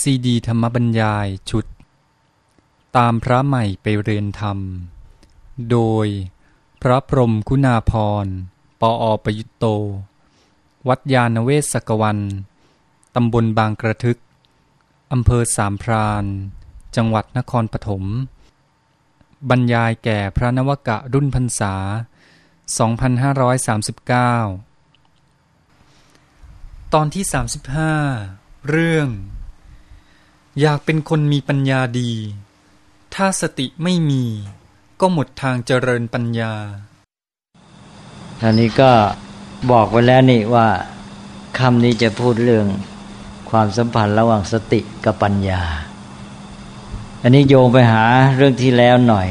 ซีดีธรรมบรรยายชุด ตามพระใหม่ไปเรียนธรรม โดยพระพรมคุณาพร ปออประยุตโต วัดยาณเวศกวัน ตำบลบางกระทึก อำเภอสามพรานจังหวัดนครปฐม บรรยายแก่พระนวกะรุ่นพรรษา 2539 ตอนที่ 35 เรื่อง อยากเป็นคนมีปัญญาดี ถ้าสติไม่มี ก็หมดทางเจริญปัญญา อันนี้ก็บอกไว้แล้วนี่ว่าคำนี้จะพูดเรื่องความสัมพันธ์ระหว่างสติกับปัญญา อันนี้โยงไปหาเรื่องที่แล้วหน่อย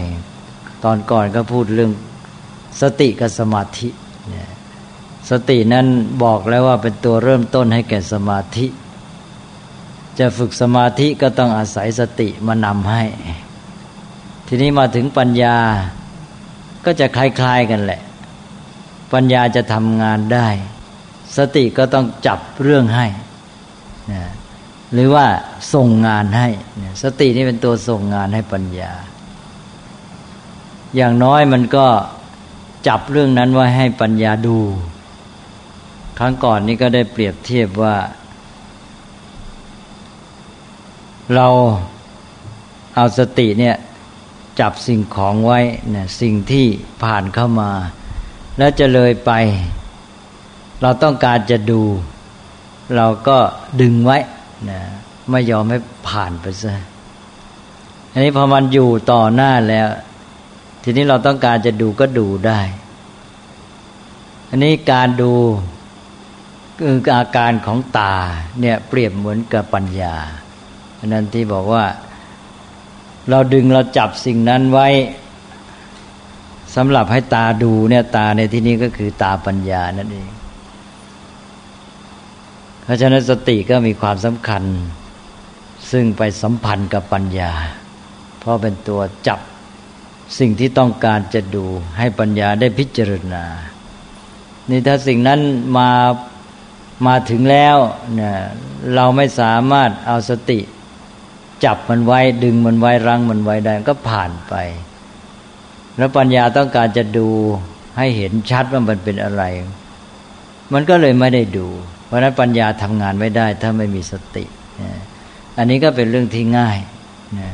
ตอนก่อนก็พูดเรื่องสติกับสมาธิ สตินั้นบอกแล้วว่าเป็นตัวเริ่มต้นให้แก่สมาธิ จะฝึกสมาธิก็ต้องอาศัยสติมานำให้ ทีนี้มาถึงปัญญาก็จะคล้าย ๆกันแหละ ปัญญาจะทำงานได้ สติก็ต้องจับเรื่องให้นะหรือว่าส่งงานให้ สตินี่เป็นตัวส่งงานให้ปัญญา อย่างน้อยมันก็จับเรื่องนั้นไว้ให้ปัญญาดู ครั้งก่อนนี้ก็ได้เปรียบเทียบว่า เราเอาสติเนี่ยจับสิ่งของไว้เนี่ยสิ่งที่ผ่านเข้ามา แล้วจะเลยไป เราต้องการจะดู เราก็ดึงไว้นะไม่ยอมให้ผ่านไปซะอันนี้พอมันอยู่ต่อหน้าแล้ว ทีนี้เราต้องการจะดูก็ดูได้ อันนี้การดูคืออาการของตาเนี่ยเปรียบเหมือนกับปัญญา นนั้นที่บอกว่า เราดึงเราจับสิ่งนั้นไว้สำหรับให้ตาดูเนี่ยตาในที่นี้ก็คือตาปัญญานั่นเอง เพราะฉะนั้นสติก็มีความสำคัญ ซึ่งไปสัมพันธ์กับปัญญา เพราะเป็นตัวจับสิ่งที่ต้องการจะดูให้ปัญญาได้พิจารณา นี่ถ้าสิ่งนั้นมามาถึงแล้วเนี่ยเราไม่สามารถเอาสติ จับมันไว้ดึงมันไว้รั้งมันไว้ได้ก็ผ่านไป แล้วปัญญาต้องการจะดูให้เห็นชัดว่ามันเป็นอะไร มันก็เลยไม่ได้ดู เพราะนั้นปัญญาทำงานไม่ได้ ถ้าไม่มีสติ อันนี้ก็เป็นเรื่องที่ง่ายนะ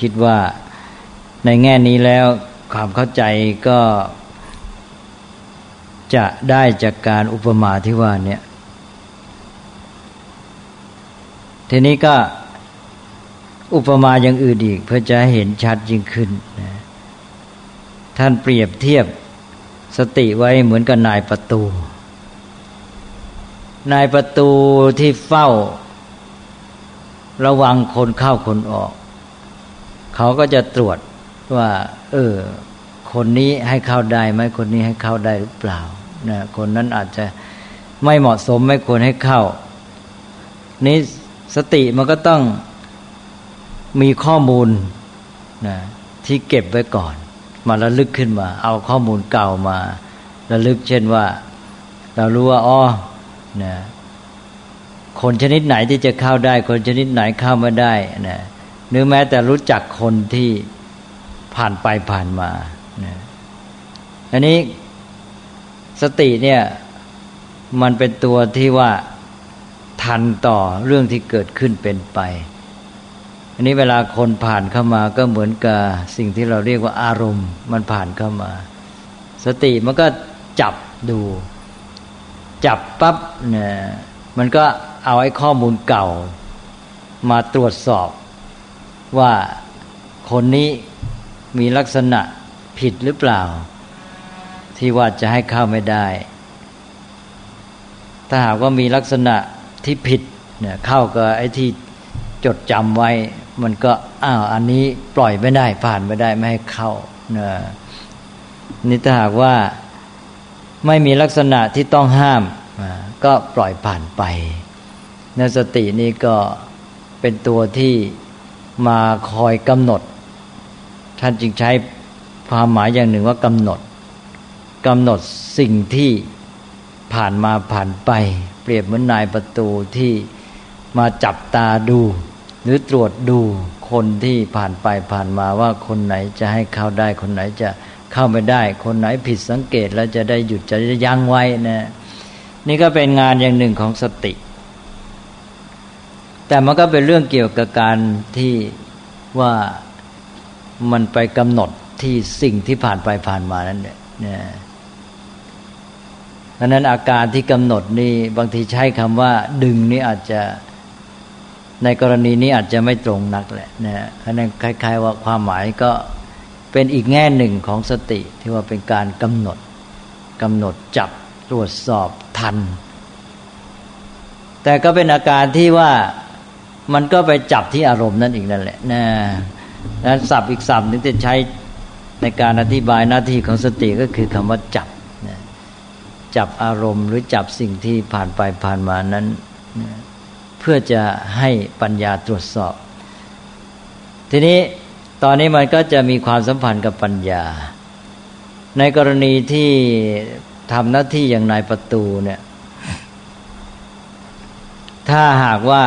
คิดว่าในแง่นี้แล้วความเข้าใจก็ จะได้จากการอุปมาที่ว่าเนี่ย ทีนี้ก็ อุปมาอย่างอื่นอีก เพื่อจะเห็นชัดยิ่งขึ้นนะท่านเปรียบเทียบสติไว้เหมือนกับนายประตู นายประตูที่เฝ้า ระวังคนเข้าคนออก เขาก็จะตรวจว่า เออ คนนี้ให้เข้าได้ไหมคนนี้ให้เข้าได้หรือเปล่านะคนนั้นอาจจะไม่เหมาะสมไม่ควรให้เข้า นี้สติมันก็ต้อง มีข้อมูลนะที่เก็บไว้ก่อน มาระลึกขึ้นมา เอาข้อมูลเก่ามาระลึกเช่นว่า เรารู้ว่าอ๋อนะคนชนิดไหนที่จะเข้าได้ คนชนิดไหนเข้าไม่ได้นะหรือแม้แต่รู้จักคนที่ผ่านไปผ่านมานะอันนี้สติเนี่ยมันเป็นตัวที่ว่าทันต่อเรื่องที่เกิดขึ้นเป็นไป อันนี้เวลาคนผ่านเข้ามาก็เหมือนกับสิ่งที่เราเรียกว่าอารมณ์ มันผ่านเข้ามา สติมันก็จับดู จับปั๊บเนี่ยมันก็เอาไอ้ข้อมูลเก่า มาตรวจสอบว่าคนนี้มีลักษณะผิดหรือเปล่า ที่ว่าจะให้เข้าไม่ได้ ถ้าหากว่ามีลักษณะที่ผิดเนี่ยเข้ากับไอ้ที่จดจำไว้ มันก็อ้าวอันนี้ปล่อยไม่ได้ผ่านไม่ได้ไม่ให้เข้านะนี่ถ้าหากว่าไม่มีลักษณะที่ต้องห้าม ก็ปล่อยผ่านไปนสตินี้ก็เป็นตัวที่มาคอยกำหนด ท่านจึงใช้ความหมายอย่างหนึ่งว่ากำหนดกำหนดสิ่งที่ผ่านมาผ่านไป เปรียบเหมือนนายประตูที่มาจับตาดู หรือตรวจดูคนที่ผ่านไปผ่านมาว่าคนไหนจะให้เข้าได้ คนไหนจะเข้าไม่ได้ คนไหนผิดสังเกตแล้วจะได้หยุดจะยั้งไว้นะนี่ก็เป็นงานอย่างหนึ่งของสติ แต่มันก็เป็นเรื่องเกี่ยวกับการที่ว่ามันไปกำหนดที่สิ่งที่ผ่านไปผ่านมานั่นแหละนะดังนั้นอาการที่กำหนดนี่บางทีใช้คำว่าดึงนี่อาจจะ ในกรณีนี้อาจจะไม่ตรงนักแหละนะเพราะนั้นคล้าย ๆ ว่าความหมายก็เป็นอีกแง่หนึ่งของสติที่ว่าเป็นการกำหนดกำหนดจับตรวจสอบทัน แต่ก็เป็นอาการที่ว่ามันก็ไปจับที่อารมณ์นั่นอีกนั่นแหละนะนั้นศัพท์อีกศัพท์นึงจะใช้ในการอธิบายหน้าที่ของสติก็คือคำว่าจับจับอารมณ์หรือจับสิ่งที่ผ่านไปผ่านมานั้นนะ พื่อจะให้ปัญญาตรวจสอบ ทีนี้ตอนนี้มันก็จะมีความสัมพันธ์กับปัญญา ในกรณีที่ทำหน้าที่อย่างนายประตูเนี่ย ถ้าหากว่า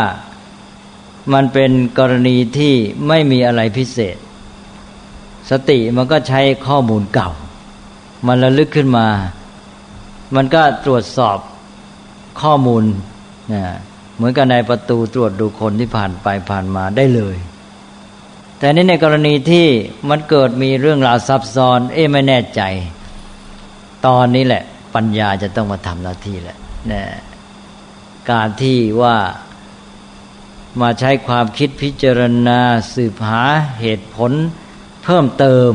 มันเป็นกรณีที่ไม่มีอะไรพิเศษ สติมันก็ใช้ข้อมูลเก่า มันระลึกขึ้นมา มันก็ตรวจสอบข้อมูลนะ เหมือนกับในประตูตรวจดูคนที่ผ่านไปผ่านมาได้เลย แต่นี้ในกรณีที่มันเกิดมีเรื่องราวซับซ้อน เอ๊ไม่แน่ใจ ตอนนี้แหละ ปัญญาจะต้องมาทำหน้าที่แหละนะการที่ว่ามาใช้ความคิดพิจารณาสืบหาเหตุผลเพิ่มเติม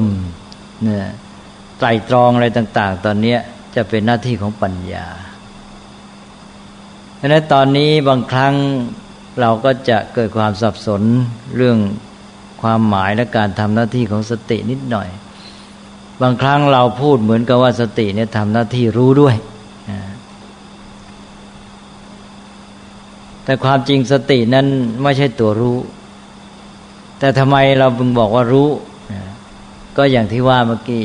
เนี่ยไตรตรองอะไรต่าง ๆ ตอนนี้จะเป็นหน้าที่ของปัญญา ดังนั้นตอนนี้บางครั้งเราก็จะเกิดความสับสนเรื่องความหมายและการทำหน้าที่ของสตินิดหน่อย บางครั้งเราพูดเหมือนกับว่าสติเนี่ยทำหน้าที่รู้ด้วย แต่ความจริงสตินั้นไม่ใช่ตัวรู้ แต่ทำไมเราบึงบอกว่ารู้ ก็อย่างที่ว่าเมื่อกี้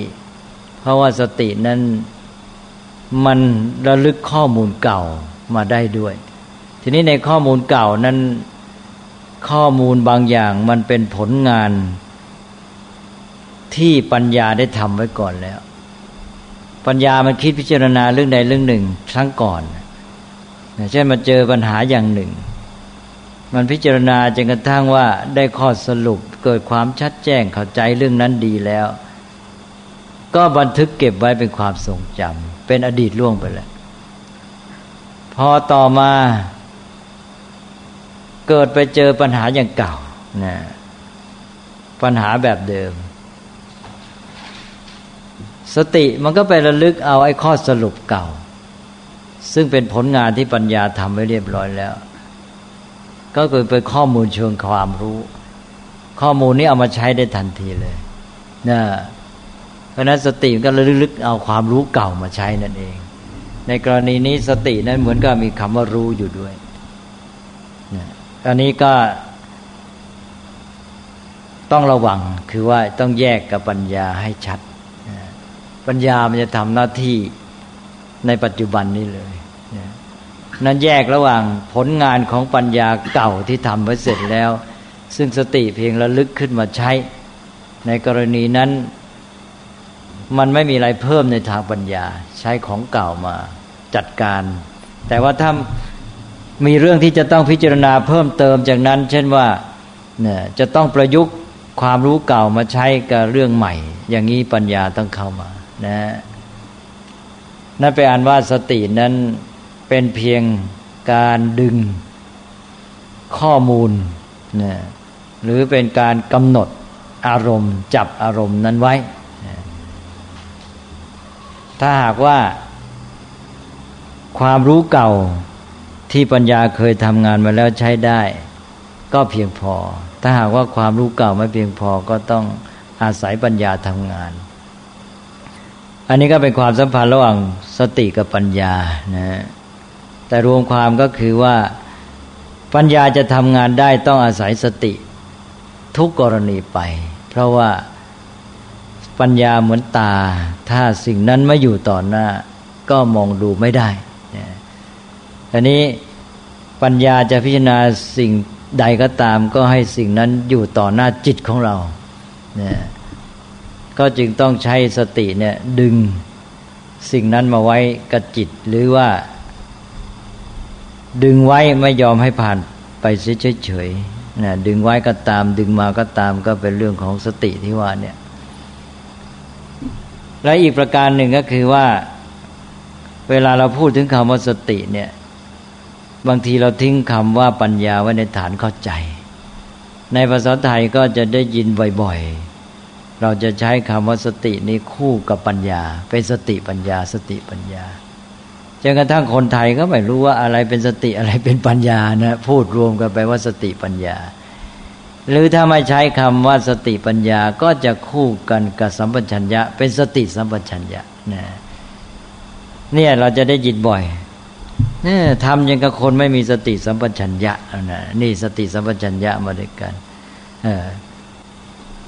เพราะว่าสตินั้นมันระลึกข้อมูลเก่า มาได้ด้วย ทีนี้ในข้อมูลเก่านั้นข้อมูลบางอย่างมันเป็นผลงานที่ปัญญาได้ทำไว้ก่อนแล้ว ปัญญามันคิดพิจารณาเรื่องใดเรื่องหนึ่งครั้งก่อนเช่นมาเจอปัญหาอย่างหนึ่ง มันพิจารณาจนกระทั่งว่าได้ข้อสรุปเกิดความชัดแจ้งเข้าใจเรื่องนั้นดีแล้ว ก็บันทึกเก็บไว้เป็นความทรงจำเป็นอดีตล่วงไปแล้ว อต่อมา เกิดไปเจอปัญหาอย่างเก่านะปัญหาแบบเดิม สติมันก็ไประลึกเอาไอ้ข้อสรุปเก่า ซึ่งเป็นผลงานที่ปัญญาทำไว้เรียบร้อยแล้ว ก็คือเป็นข้อมูลเชิงความรู้ ข้อมูลนี้เอามาใช้ได้ทันทีเลยนะเพราะนั้นสติก็ระลึกเอาความรู้เก่ามาใช้นั่นเอง ในกรณีนี้สตินั้นเหมือนกับมีคำว่ารู้อยู่ด้วยอันนี้ก็ต้องระวังคือว่าต้องแยกกับปัญญาให้ชัด ปัญญามันจะทำหน้าที่ในปัจจุบันนี้เลยนั้นแยกระหว่างผลงานของปัญญาเก่าที่ทำไว้เสร็จแล้ว ซึ่งสติเพียงระลึกขึ้นมาใช้ ในกรณีนั้น มันไม่มีอะไรเพิ่มในทางปัญญา ใช้ของเก่ามา จัดการ แต่ว่าถ้ามีเรื่องที่จะต้องพิจารณาเพิ่มเติมจากนั้น เช่นว่าเนี่ยจะต้องประยุกต์ความรู้เก่ามาใช้กับเรื่องใหม่ อย่างนี้ปัญญาต้องเข้ามานะนั่นไปอ่านว่าสตินั้นเป็นเพียงการดึงข้อมูลนะหรือเป็นการกำหนดอารมณ์ จับอารมณ์นั้นไว้ ถ้าหากว่า ความรู้เก่าที่ปัญญาเคยทำงานมาแล้วใช้ได้ ก็เพียงพอ ถ้าหากว่าความรู้เก่าไม่เพียงพอก็ต้องอาศัยปัญญาทำงาน อันนี้ก็เป็นความสัมพันธ์ระหว่างสติกับปัญญานะแต่รวมความก็คือว่าปัญญาจะทำงานได้ต้องอาศัยสติทุกกรณีไป เพราะว่าปัญญาเหมือนตา ถ้าสิ่งนั้นไม่อยู่ต่อหน้า ก็มองดูไม่ได้ อันนี้ปัญญาจะพิจารณาสิ่งใดก็ตาม ก็ให้สิ่งนั้นอยู่ต่อหน้าจิตของเราเนี่ยก็จึงต้องใช้สติเนี่ยดึงสิ่งนั้นมาไว้กับจิต หรือว่า ดึงไว้ไม่ยอมให้ผ่านไปเฉยๆนะดึงไว้ก็ตาม ดึงมาก็ตามก็เป็นเรื่องของสติที่ว่าเนี่ย และอีกประการหนึ่งก็คือว่า เวลาเราพูดถึงคำว่าสติเนี่ย บางทีเราทิ้งคำว่าปัญญาไว้ในฐานเข้าใจ ในภาษาไทยก็จะได้ยินบ่อยๆ เราจะใช้คำว่าสตินี้คู่กับปัญญา เป็นสติปัญญา สติปัญญาจนกระทั่งคนไทยก็ไม่รู้ว่าอะไรเป็นสติอะไรเป็นปัญญานะพูดรวมกันไปว่าสติปัญญา หรือถ้าไม่ใช้คำว่าสติปัญญาก็จะคู่กันกับสัมปชัญญะ เป็นสติสัมปชัญญะนะเนี่ยเราจะได้ยินบ่อย เนี่ยทำยังกับคนไม่มีสติสัมปชัญญะนะนี่สติสัมปชัญญะมาด้วยกันเออ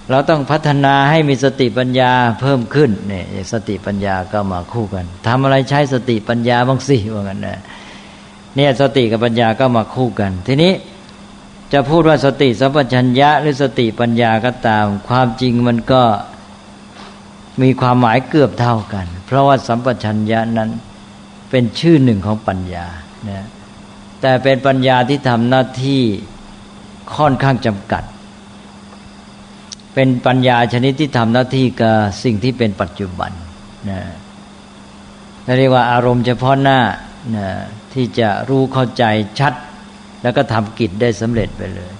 เราต้องพัฒนาให้มีสติปัญญาเพิ่มขึ้นเนี่ยสติปัญญาก็มาคู่กันทำอะไรใช้สติปัญญาบ้างสิว่ากันนะเนี่ยสติกับปัญญาก็มาคู่กัน ทีนี้จะพูดว่าสติสัมปชัญญะ หรือสติปัญญาก็ตาม ความจริงมันก็มีความหมายเกือบเท่ากัน เพราะว่าสัมปชัญญะนั้น เป็นชื่อหนึ่งของปัญญานะแต่เป็นปัญญาที่ทำหน้าที่ค่อนข้างจำกัด เป็นปัญญาชนิดที่ทำหน้าที่กับสิ่งที่เป็นปัจจุบันนะเรียกว่าอารมณ์เฉพาะหน้านะที่จะรู้เข้าใจชัด แล้วก็ทำกิจได้สำเร็จไปเลย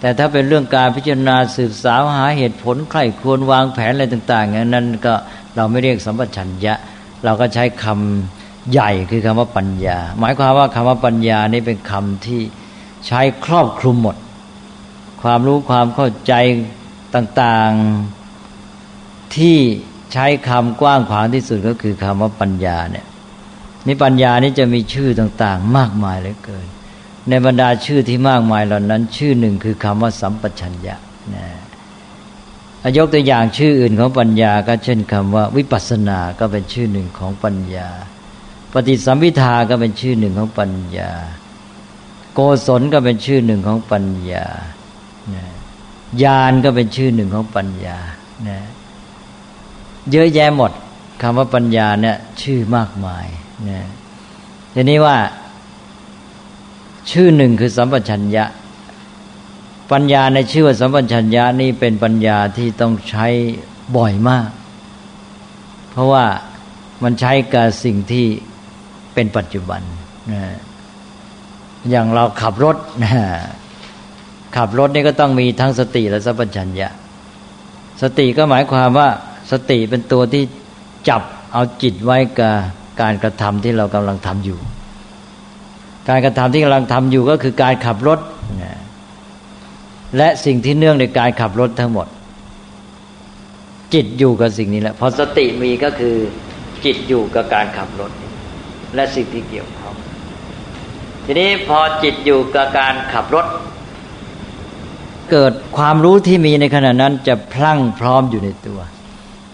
แต่ถ้าเป็นเรื่องการพิจารณาสืบสาวหาเหตุผลใครควรวางแผนอะไรต่างๆอย่างนั้นก็เราไม่เรียกสัมปชัญญะ เราก็ใช้คำ ใหญ่คือคำว่าปัญญา หมายความว่าคำว่าปัญญานี่เป็นคำที่ใช้ครอบคลุมหมด ความรู้ความเข้าใจต่างๆที่ใช้คำกว้างขวางที่สุดก็คือคำว่าปัญญาเนี่ยนี่ปัญญานี่จะมีชื่อต่างๆ มากมายเหลือเกิน ในบรรดาชื่อที่มากมายเหล่านั้น ชื่อหนึ่งคือคำว่าสัมปชัญญะนะยกตัวอย่างชื่ออื่นของปัญญาก็เช่นคำว่า วิปัสสนาก็เป็นชื่อหนึ่งของปัญญา ปฏิสัมพิทาก็เป็นชื่อหนึ่งของปัญญา โกศลก็เป็นชื่อหนึ่งของปัญญาญาณก็เป็นชื่อหนึ่งของปัญญานะเยอะแยะหมดคำว่าปัญญาเนี่ย ชื่อมากมายนะทีนี้ว่า ชื่อหนึ่งคือสัมปชัญญะ ปัญญาในชื่อว่าสัมปชัญญะนี่เป็นปัญญาที่ต้องใช้บ่อยมาก เพราะว่ามันใช้กับสิ่งที่ เป็นปัจจุบันนะอย่างเราขับรถนะขับรถนี่ก็ต้องมีทั้งสติและสัพพัญญะ สติก็หมายความว่า สติเป็นตัวที่จับเอาจิตไว้กับการกระทำที่เรากำลังทำอยู่ การกระทำที่กำลังทำอยู่ก็คือการขับรถนะและสิ่งที่เนื่องในการขับรถทั้งหมด จิตอยู่กับสิ่งนี้แหละพอสติมีก็คือจิตอยู่กับการขับรถ และสิ่งที่เกี่ยวข้องทีนี้พอจิตอยู่กับการขับรถ เกิดความรู้ที่มีในขณะนั้นจะพลั่งพร้อมอยู่ในตัว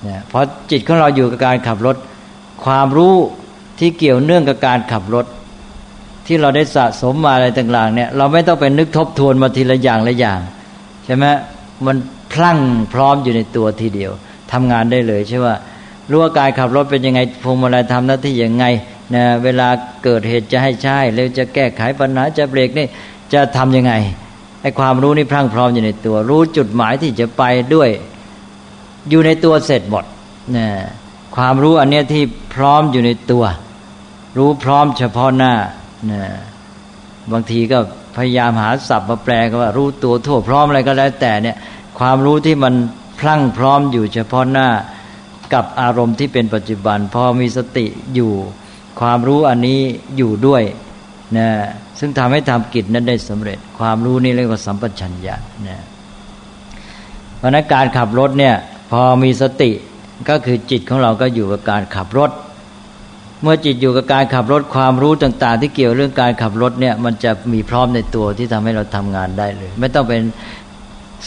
เนี่ยพอจิตของเราอยู่กับการขับรถ ความรู้ที่เกี่ยวเนื่องกับการขับรถ ที่เราได้สะสมมาอะไรต่างๆเนี่ยเราไม่ต้องไปนึกทบทวนมาทีละอย่างละอย่างใช่ไหมมันพลั่งพร้อมอยู่ในตัวทีเดียวทำงานได้เลยใช่ว่ารู้ว่าการขับรถเป็นยังไงพวงมาลัยทำหน้าที่ยังไง นะเวลาเกิดเหตุจะให้ใช่แล้วจะแก้ไขปัญหาจะเบรกนี่จะทํำยังไงไอ้ความรู้นี่พรั่งพร้อมอยู่ในตัว รู้จุดหมายที่จะไปด้วย อยู่ในตัวเสร็จหมดนะความรู้อันเนี้ยที่พร้อมอยู่ในตัว รู้พร้อมเฉพาะหน้านะบางทีก็พยายามหาศัพท์มาแปลก็ว่า รู้ตัวทั่วพร้อมอะไรก็แล้วแต่เนี่ย ความรู้ที่มันพลั่งพร้อมอยู่เฉพาะหน้า กับอารมณ์ที่เป็นปัจจุบัน พอมีสติอยู่ ความรู้อันนี้อยู่ด้วยนะซึ่งทำให้ทำกิจนั้นได้สำเร็จ ความรู้นี่เรียกว่าสัมปชัญญะนะเพราะนั้นการขับรถเนี่ยพอมีสติก็คือจิตของเราก็อยู่กับการขับรถ เมื่อจิตอยู่กับการขับรถความรู้ต่าง ๆ ที่เกี่ยวเรื่องการขับรถเนี่ยมันจะมีพร้อมในตัวที่ทำให้เราทำงานได้เลย ไม่ต้องเป็น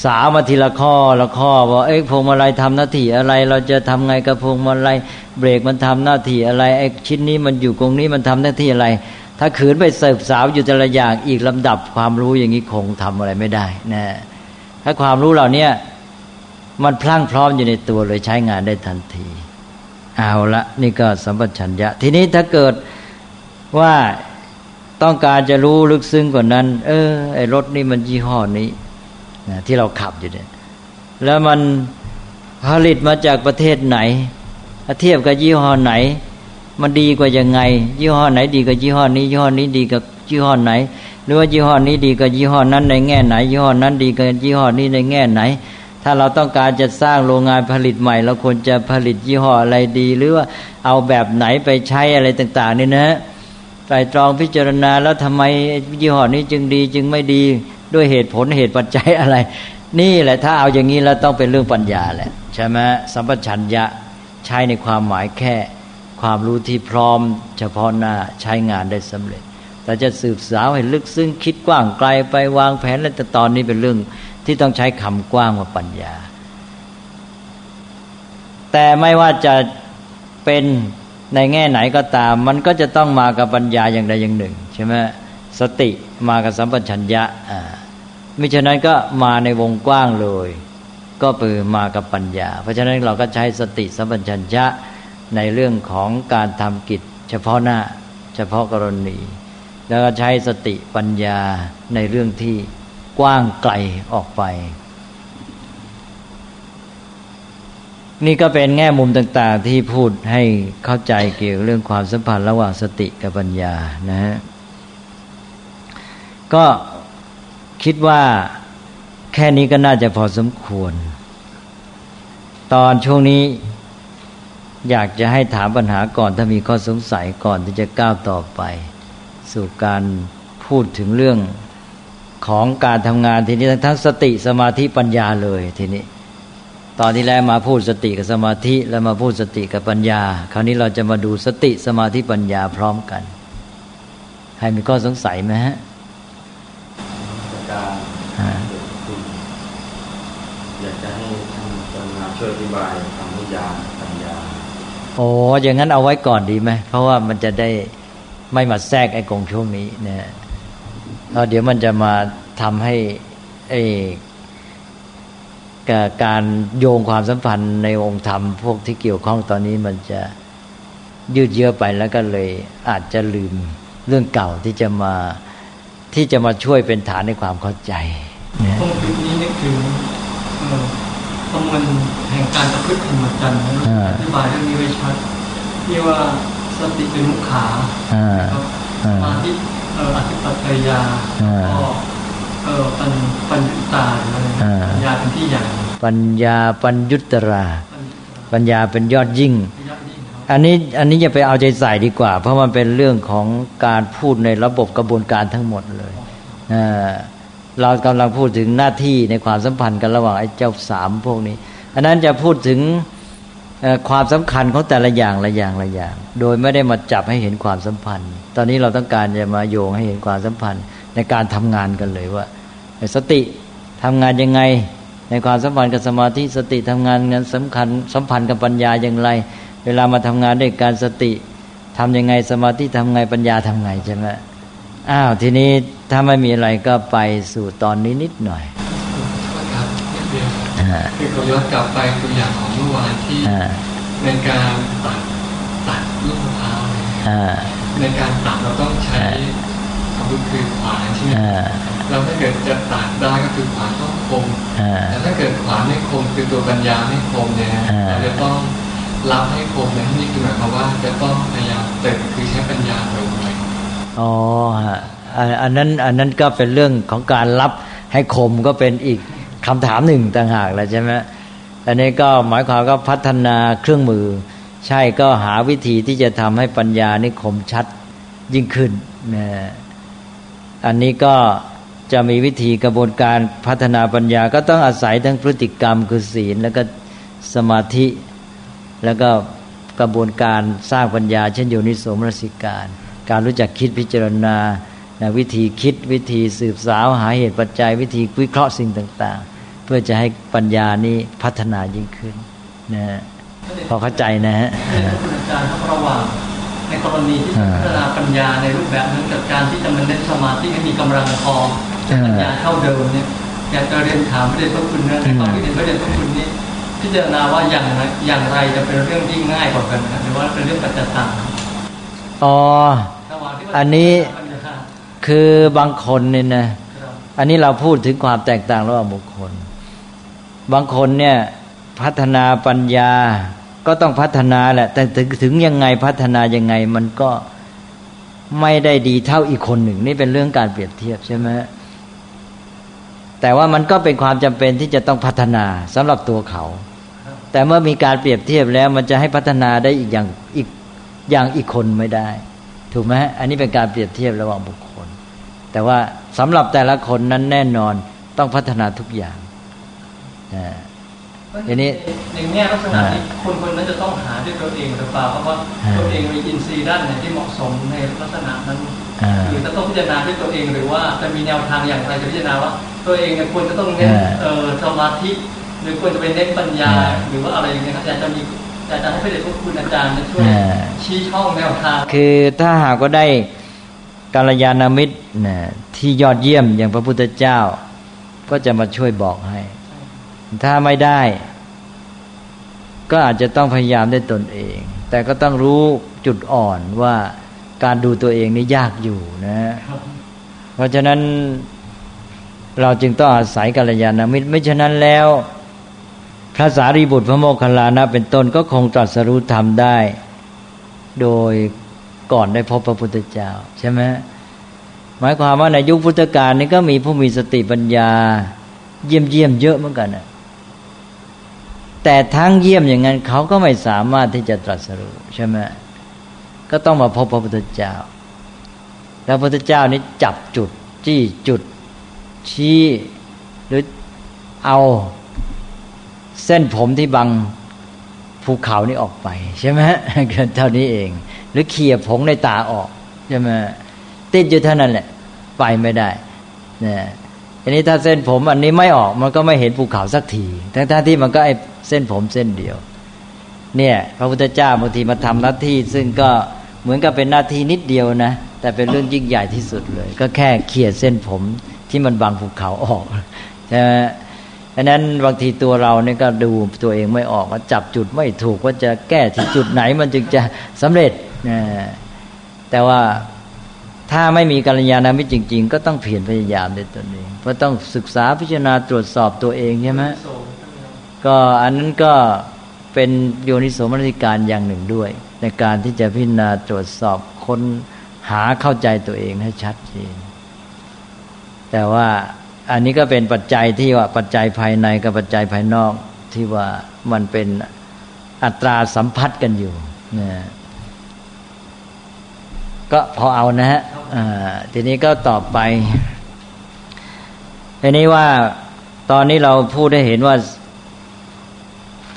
สาวมาทีละข้อละข้อว่าเอ้ยพวงมาลัยทำหน้าที่อะไร เราจะทำไงกับพวงมาลัยเบรกมันทำหน้าที่อะไรไอ้ชิ้นนี้มันอยู่ตรงนี้มันทำหน้าที่อะไร ถ้าขืนไปเสิร์ฟสาวอยู่แต่ละอย่างอีกลำดับความรู้อย่างนี้คงทำอะไรไม่ได้นะถ้าความรู้เหล่านี้มันพลั่งพร้อมอยู่ในตัวเลยใช้งานได้ทันที เอาละนี่ก็สัมปชัญญะ ทีนี้ถ้าเกิดว่าต้องการจะรู้ลึกซึ้งกว่านั้น เออไอรถนี่มันยี่ห้อนี้ นะที่เราขับอยู่เนี่ยแล้วมันผลิตมาจากประเทศไหนเทียบกับยี่ห้อไหน มันดีกว่ายังไง ยี่ห้อไหนดีกว่ายี่ห้อนี้ยี่ห้อนี้ดีกับยี่ห้อไหน หรือว่ายี่ห้อนี้ดีกว่ายี่ห้อนั้นในแง่ไหน ยี่ห้อนั้นดีกว่ายี่ห้อนี้ในแง่ไหน ถ้าเราต้องการจะสร้างโรงงานผลิตใหม่เราควรจะผลิตยี่ห้ออะไรดี หรือว่าเอาแบบไหนไปใช้อะไรต่าง ๆ นี่นะไตรตรองพิจารณาแล้วทำไมยี่ห้อนี้จึงดีจึงไม่ดี ด้วยเหตุผลเหตุปัจจัยอะไร นี่แหละถ้าเอาอย่างนี้แล้วต้องเป็นเรื่องปัญญาแหละใช่ไหมสัมปชัญญะใช้ในความหมายแค่ ความรู้ที่พร้อม เฉพาะหน้าใช้งานได้สำเร็จ แต่จะสืบสาวให้ลึกซึ้งคิดกว้างไกลไปวางแผนแล้วแต่ตอนนี้เป็นเรื่องที่ต้องใช้คำกว้างว่าปัญญา แต่ไม่ว่าจะเป็นในแง่ไหนก็ตาม มันก็จะต้องมากับปัญญาอย่างใดอย่างหนึ่งใช่ไหมสติมากับสัมปชัญญะอ่า มิฉะนั้นก็มาในวงกว้างเลย ก็เปือมากับปัญญา เพราะฉะนั้นเราก็ใช้สติสัมปชัญญะในเรื่องของการทำกิจ เฉพาะหน้า เฉพาะกรณี แล้วก็ใช้สติปัญญาในเรื่องที่กว้างไกลออกไป นี่ก็เป็นแง่มุมต่างๆ ที่พูดให้เข้าใจเกี่ยวเรื่องความสัมพันธ์ระหว่างสติกับปัญญานะฮะก็ คิดว่าแค่นี้ก็น่าจะพอสมควร ตอนช่วงนี้อยากจะให้ถามปัญหาก่อนถ้ามีข้อสงสัยก่อนที่จะก้าวต่อไป สู่การพูดถึงเรื่องของการทำงานทีนี้ทั้งสติสมาธิปัญญาเลยทีนี้ ตอนที่แล้วมาพูดสติกับสมาธิแล้วมาพูดสติกับปัญญา คราวนี้เราจะมาดูสติสมาธิปัญญาพร้อมกันให้มีข้อสงสัยไหมฮะอยากจะให้ท่านจำมา ช่วยอธิบายคำนิยามปัญญาโอ้อย่างนั้นเอาไว้ก่อนดีไหมเพราะว่ามันจะได้ไม่มาแทรกไอ้กงช่วงนี้เนี่ยเดี๋ยวมันจะมาทำให้ไอ้การโยงความสัมพันธ์ในองค์ธรรม พวกที่เกี่ยวข้องตอนนี้มันจะยืดเยื้อไปแล้วก็เลยอาจจะลืมเรื่องเก่าที่จะมาที่จะมาช่วยเป็นฐานในความเข้าใจตรงจุดนี้นี่คือประมวลแห่งการประพฤติธรรมจันทร์อธิบายเรื่องนี้ไว้ชัดที่ว่าสติเป็นมุขามาที่เอออธิปัตยาก็เออปัญปัญญตาเลยปัญญาเป็นที่ใหญ่ปัญญาปัญยุตรา ปัญญาเป็นยอดยิ่ง อันนี้อันนี้อย่าไปเอาใจใส่ดีกว่า เพราะมันเป็นเรื่องของการพูดในระบบกระบวนการทั้งหมดเลยเรากำลังพูดถึงหน้าที่ในความสัมพันธ์กันระหว่างไอ้เจ้าสามพวกนี้ อันนั้นจะพูดถึงความสำคัญของแต่ละอย่างละอย่างละอย่าง โดยไม่ได้มาจับให้เห็นความสัมพันธ์ ตอนนี้เราต้องการจะมาโยงให้เห็นความสัมพันธ์ ในการทำงานกันเลยว่า สติทำงานยังไง ในความสัมพันธ์กับสมาธิสติทำงานงานสำคัญสัมพันธ์กับปัญญาอย่างไร เวลามาทำงานด้วยการสติทํำยังไงสมาธิทำไงปัญญาทำไงใช่ไหมอ้าวทีนี้ถ้าไม่มีอะไรก็ไปสู่ตอนนี้นิดหน่อย คือเขาย้อนกลับไปตัวอย่างของเมื่อวานที่ในการตัดตัดลูกมะพร้าวในการตัดเราต้องใช้อาวุธคือขวานใช่ไหมเราถ้าเกิดจะตัดได้ก็คือขวานต้องคมแต่ถ้าเกิดขวานไม่คมคือตัวปัญญาไม่คมเนี่ยเราจะต้องรับให้คมเนี่ยนี่คือหมายความว่าจะต้องพยายามเติคือใช้ปัญญาไปอ๋อฮะอันนั้นอันนั้นก็เป็นเรื่องของการรับให้คมก็เป็นอีก คำถามหนึ่งต่างหากแหละใช่ไหมอันนี้ก็หมายความก็พัฒนาเครื่องมือ ใช่ก็หาวิธีที่จะทำให้ปัญญานี่คมชัดยิ่งขึ้นนะอันนี้ก็จะมีวิธีกระบวนการพัฒนาปัญญาก็ต้องอาศัยทั้งพฤติกรรมคือศีล แล้วก็สมาธิ แล้วก็กระบวนการสร้างปัญญา เช่นโยนิโสมนสิการ การรู้จักคิดพิจารณาวิธีคิดวิธีสืบสาวหาเหตุปัจจัย วิธีวิเคราะห์สิ่งต่าง ๆ เพื่อจะให้ปัญญานี้พัฒนายิ่งขึ้นนะพอเข้าใจนะฮะอาจารย์ระหว่างในกรณีที่พัฒนาปัญญาในรูปแบบนั้นกับการที่จะมันเน้นสมาธิให้มีกำลังพอปัญญาเท่าเดิมเนี่ยอยากจะเรียนถามพระเดชพระคุณนะในความคิดเห็นพระเดชพระคุณนี้พิจารณาว่าอย่างไรอย่างไรจะเป็นเรื่องที่ง่ายกว่ากันนะหรือว่าเป็นเรื่องปัจจตังอ๋ออันนี้คือบางคนเนี่ยนะ อันนี้เราพูดถึงความแตกต่างระหว่างบุคคล บางคนเนี่ยพัฒนาปัญญาก็ต้องพัฒนาแหละ แต่ถึงถึงยังไงพัฒนายังไงมันก็ไม่ได้ดีเท่าอีกคนหนึ่ง นี่เป็นเรื่องการเปรียบเทียบใช่ไหมแต่ว่ามันก็เป็นความจำเป็นที่จะต้องพัฒนาสำหรับตัวเขา แต่เมื่อมีการเปรียบเทียบแล้วมันจะให้พัฒนาได้อีกอย่างอีกอย่างอีกคนไม่ได้ ถูกไหมอันนี้เป็นการเปรียบเทียบระหว่างบุคคล แต่ว่าสำหรับแต่ละคนนั้นแน่นอนต้องพัฒนาทุกอย่าง ทีนี้ในแง่ลักษณะที่คนคนนั้นจะต้องหาด้วยตัวเองหรือเปล่าเพราะว่าตัวเองมีอินทรีย์ด้านไหนที่เหมาะสมในลักษณะนั้นหรือจะต้องพิจารณาด้วยตัวเองหรือว่าจะมีแนวทางอย่างไรจะพิจารณาว่า ตัวเองเนี่ยควรจะต้องเน้นสมาธิหรือควรจะเป็นเน้นปัญญาหรือว่าอะไรอย่างเงี้ยอยากจะมีอยากจะให้พระเดชพระคุณอาจารย์ช่วยชี้ช่องแนวทางคือถ้าหากก็ได้กาลยานามิตรที่ยอดเยี่ยมอย่างพระพุทธเจ้า ก็จะมาช่วยบอกให้ ถ้าไม่ได้ ก็อาจจะต้องพยายามได้ตนเอง แต่ก็ต้องรู้จุดอ่อนว่าการดูตัวเองนี่ยากอยู่นะ เพราะฉะนั้นเราจึงต้องอาศัยกัลยาณมิตรไม่ฉะนั้นแล้ว พระสารีบุตรพระโมคคัลลานะเป็นต้นก็คงตรัสรู้ธรรมได้ โดยก่อนได้พบพระพุทธเจ้า ใช่ไหมหมายความว่าในยุคพุทธกาลนี่ก็มีผู้มีสติปัญญา เยี่ยมเยี่ยมเยอะเหมือนกันนะ แต่ทั้งเยี่ยมอย่างนั้นเขาก็ไม่สามารถที่จะตรัสรู้ใช่ไหมก็ต้องมาพบพระพุทธเจ้า แล้วพระพุทธเจ้านี้จับจุดจี้จุดชี้หรือเอาเส้นผมที่บังภูเขานี่ออกไป ใช่ไหมเท่านี้เอง หรือเขี่ยผงในตาออกใช่ไหมติดอยู่เท่านั้นแหละ ไปไม่ได้เนี่ย อันนี้ถ้าเส้นผมอันนี้ไม่ออกมันก็ไม่เห็นภูเขาสักทีทั้งที่มันก็ไอเส้นผมเส้นเดียว เนี่ยพระพุทธเจ้าบางทีมาทำหน้าที่ ซึ่งก็เหมือนกับเป็นหน้าที่นิดเดียวนะ แต่เป็นเรื่องยิ่งใหญ่ที่สุดเลย ก็แค่เขี่ยเส้นผมที่มันบังภูเขาออกใช่ไหมดังนั้นบางทีตัวเราเนี่ยก็ดูตัวเองไม่ออกว่าจับจุดไม่ถูกว่าจะแก้ที่จุดไหนมันจึงจะสำเร็จนะแต่ว่า ถ้าไม่มีกัลยาณมิตรจริง ๆ ก็ต้องเพียรพยายามด้วยตนเองเพราะต้องศึกษาพิจารณาตรวจสอบตัวเองใช่ไหมก็อันนั้นก็เป็นโยนิโสมนสิการอย่างหนึ่งด้วย ในการที่จะพิจารณาตรวจสอบค้นหาเข้าใจตัวเองให้ชัดเจนแต่ว่าอันนี้ก็เป็นปัจจัยที่ว่าปัจจัยภายในกับปัจจัยภายนอกที่ว่ามันเป็นอัตราสัมพัทธ์กันอยู่นะ ก็พอเอานะฮะทีนี้ก็ต่อไปทีนี้ว่าตอนนี้เราพูดได้เห็นว่า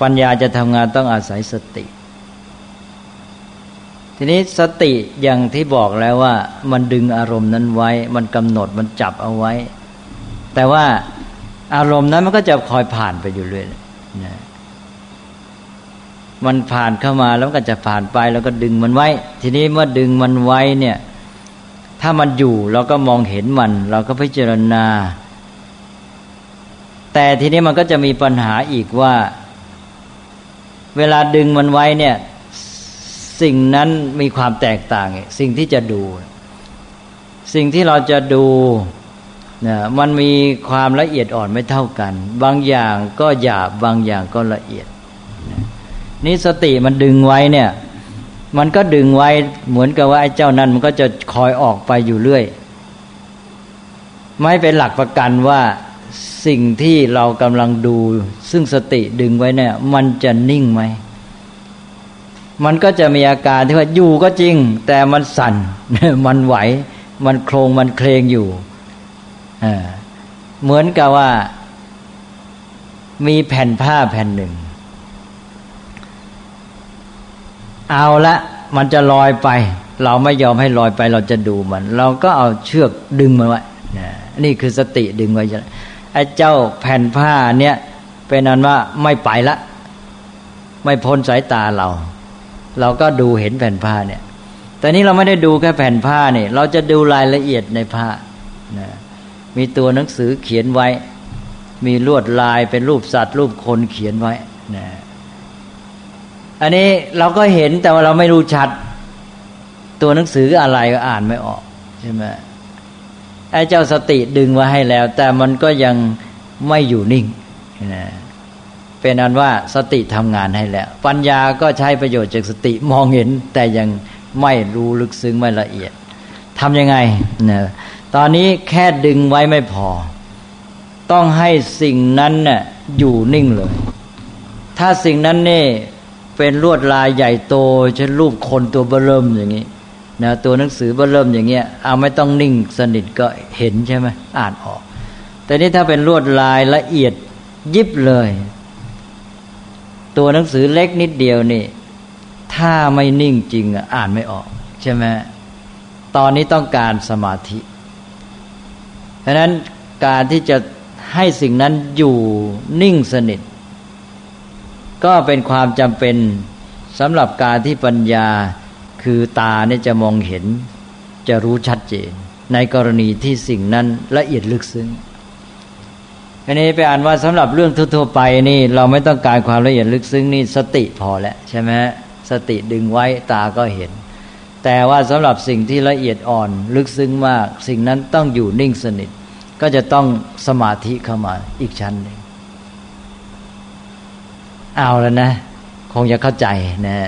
ปัญญาจะทำงานต้องอาศัยสติ ทีนี้สติอย่างที่บอกแล้วว่า มันดึงอารมณ์นั้นไว้ มันกำหนดมันจับเอาไว้ แต่ว่าอารมณ์นั้นมันก็จะคอยผ่านไปอยู่เรื่อยนะ มันผ่านเข้ามาแล้วก็จะผ่านไปแล้วก็ดึงมันไว้ ทีนี้เมื่อดึงมันไว้เนี่ย ถ้ามันอยู่เราก็มองเห็นมัน เราก็พิจารณา แต่ทีนี้มันก็จะมีปัญหาอีกว่า เวลาดึงมันไว้เนี่ย สิ่งนั้นมีความแตกต่าง สิ่งที่จะดู สิ่งที่เราจะดูเนี่ยมันมีความละเอียดอ่อนไม่เท่ากัน บางอย่างก็หยาบบางอย่างก็ละเอียด นี่สติมันดึงไว้เนี่ย มันก็ดึงไว้เหมือนกับว่าไอ้เจ้านั้นมันก็จะคอยออกไปอยู่เรื่อย ไม่เป็นหลักประกันว่าสิ่งที่เรากำลังดู ซึ่งสติดึงไว้เนี่ย มันจะนิ่งไหม มันก็จะมีอาการที่ว่าอยู่ก็จริง แต่มันสั่น มันไหว มันโครงมันเคลงอยู่เหมือนกับว่า มีแผ่นผ้าแผ่นหนึ่ง เอาละมันจะลอยไป เราไม่ยอมให้ลอยไป เราจะดูมัน เราก็เอาเชือกดึงมันไว้นี่คือสติดึงไว้ไอ้เจ้าแผ่นผ้าเนี่ยเป็นนั้นว่าไม่ไปละ ไม่พ้นสายตาเรา เราก็ดูเห็นแผ่นผ้าเนี่ย แต่นี้เราไม่ได้ดูแค่แผ่นผ้าเนี่ย เราจะดูรายละเอียดในผ้านะมีตัวหนังสือเขียนไว้ มีลวดลายเป็นรูปสัตว์ รูปคนเขียนไว้นะ อันนี้เราก็เห็นแต่ว่าเราไม่รู้ชัด ตัวหนังสืออะไรก็อ่านไม่ออกใช่ไหมไอ้เจ้าสติดึงไว้ให้แล้ว แต่มันก็ยังไม่อยู่นิ่งนะเป็นอันว่าสติทำงานให้แล้ว ปัญญาก็ใช้ประโยชน์จากสติมองเห็น แต่ยังไม่รู้ลึกซึ้งไม่ละเอียดทำยังไงนะตอนนี้แค่ดึงไว้ไม่พอ ต้องให้สิ่งนั้นน่ะอยู่นิ่งเลย ถ้าสิ่งนั้นนี่ เป็นลวดลายใหญ่โตเช่นรูปคนตัวเบริ่มอย่างนี้นะตัวหนังสือเบริ่มอย่างเงี้ยเอาไม่ต้องนิ่งสนิทก็เห็นใช่ไหมอ่านออก แต่นี่ถ้าเป็นลวดลายละเอียดยิบเลย ตัวหนังสือเล็กนิดเดียวนี่ ถ้าไม่นิ่งจริงอ่านไม่ออก ใช่ไหมตอนนี้ต้องการสมาธิเพราะนั้นการที่จะให้สิ่งนั้นอยู่นิ่งสนิท ก็เป็นความจำเป็นสำหรับการที่ปัญญาคือตาเนี่ยจะมองเห็น จะรู้ชัดเจน ในกรณีที่สิ่งนั้นละเอียดลึกซึ้งอันนี้ไปอ่านว่าสำหรับเรื่องทั่วๆไปนี่เราไม่ต้องการความละเอียดลึกซึ้งนี่สติพอแล้วใช่ไหมสติดึงไว้ตาก็เห็น แต่ว่าสำหรับสิ่งที่ละเอียดอ่อนลึกซึ้งมาก สิ่งนั้นต้องอยู่นิ่งสนิท ก็จะต้องสมาธิเข้ามาอีกชั้นหนึ่ง เอาแล้วนะ คงจะเข้าใจนะ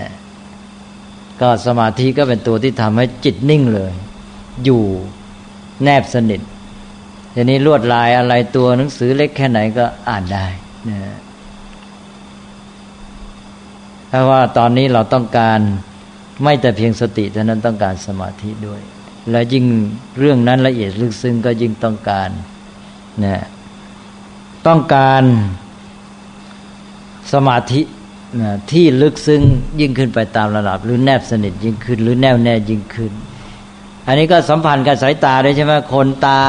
ก็สมาธิก็เป็นตัวที่ทำให้จิตนิ่งเลย อยู่แนบสนิททีนี้ลวดลายอะไรตัวหนังสือเล็กแค่ไหนก็อ่านได้นะเพราะว่าตอนนี้เราต้องการไม่แต่เพียงสติเท่านั้นต้องการสมาธิด้วย และยิ่งเรื่องนั้นละเอียดลึกซึ้งก็ยิ่งต้องการนะต้องการ สมาธิที่ลึกซึ้งยิ่งขึ้นไปตามระดับ หรือแนบสนิทยิ่งขึ้น หรือแน่วแน่ยิ่งขึ้น อันนี้ก็สัมพันธ์กับสายตาด้วยใช่ไหมคนตา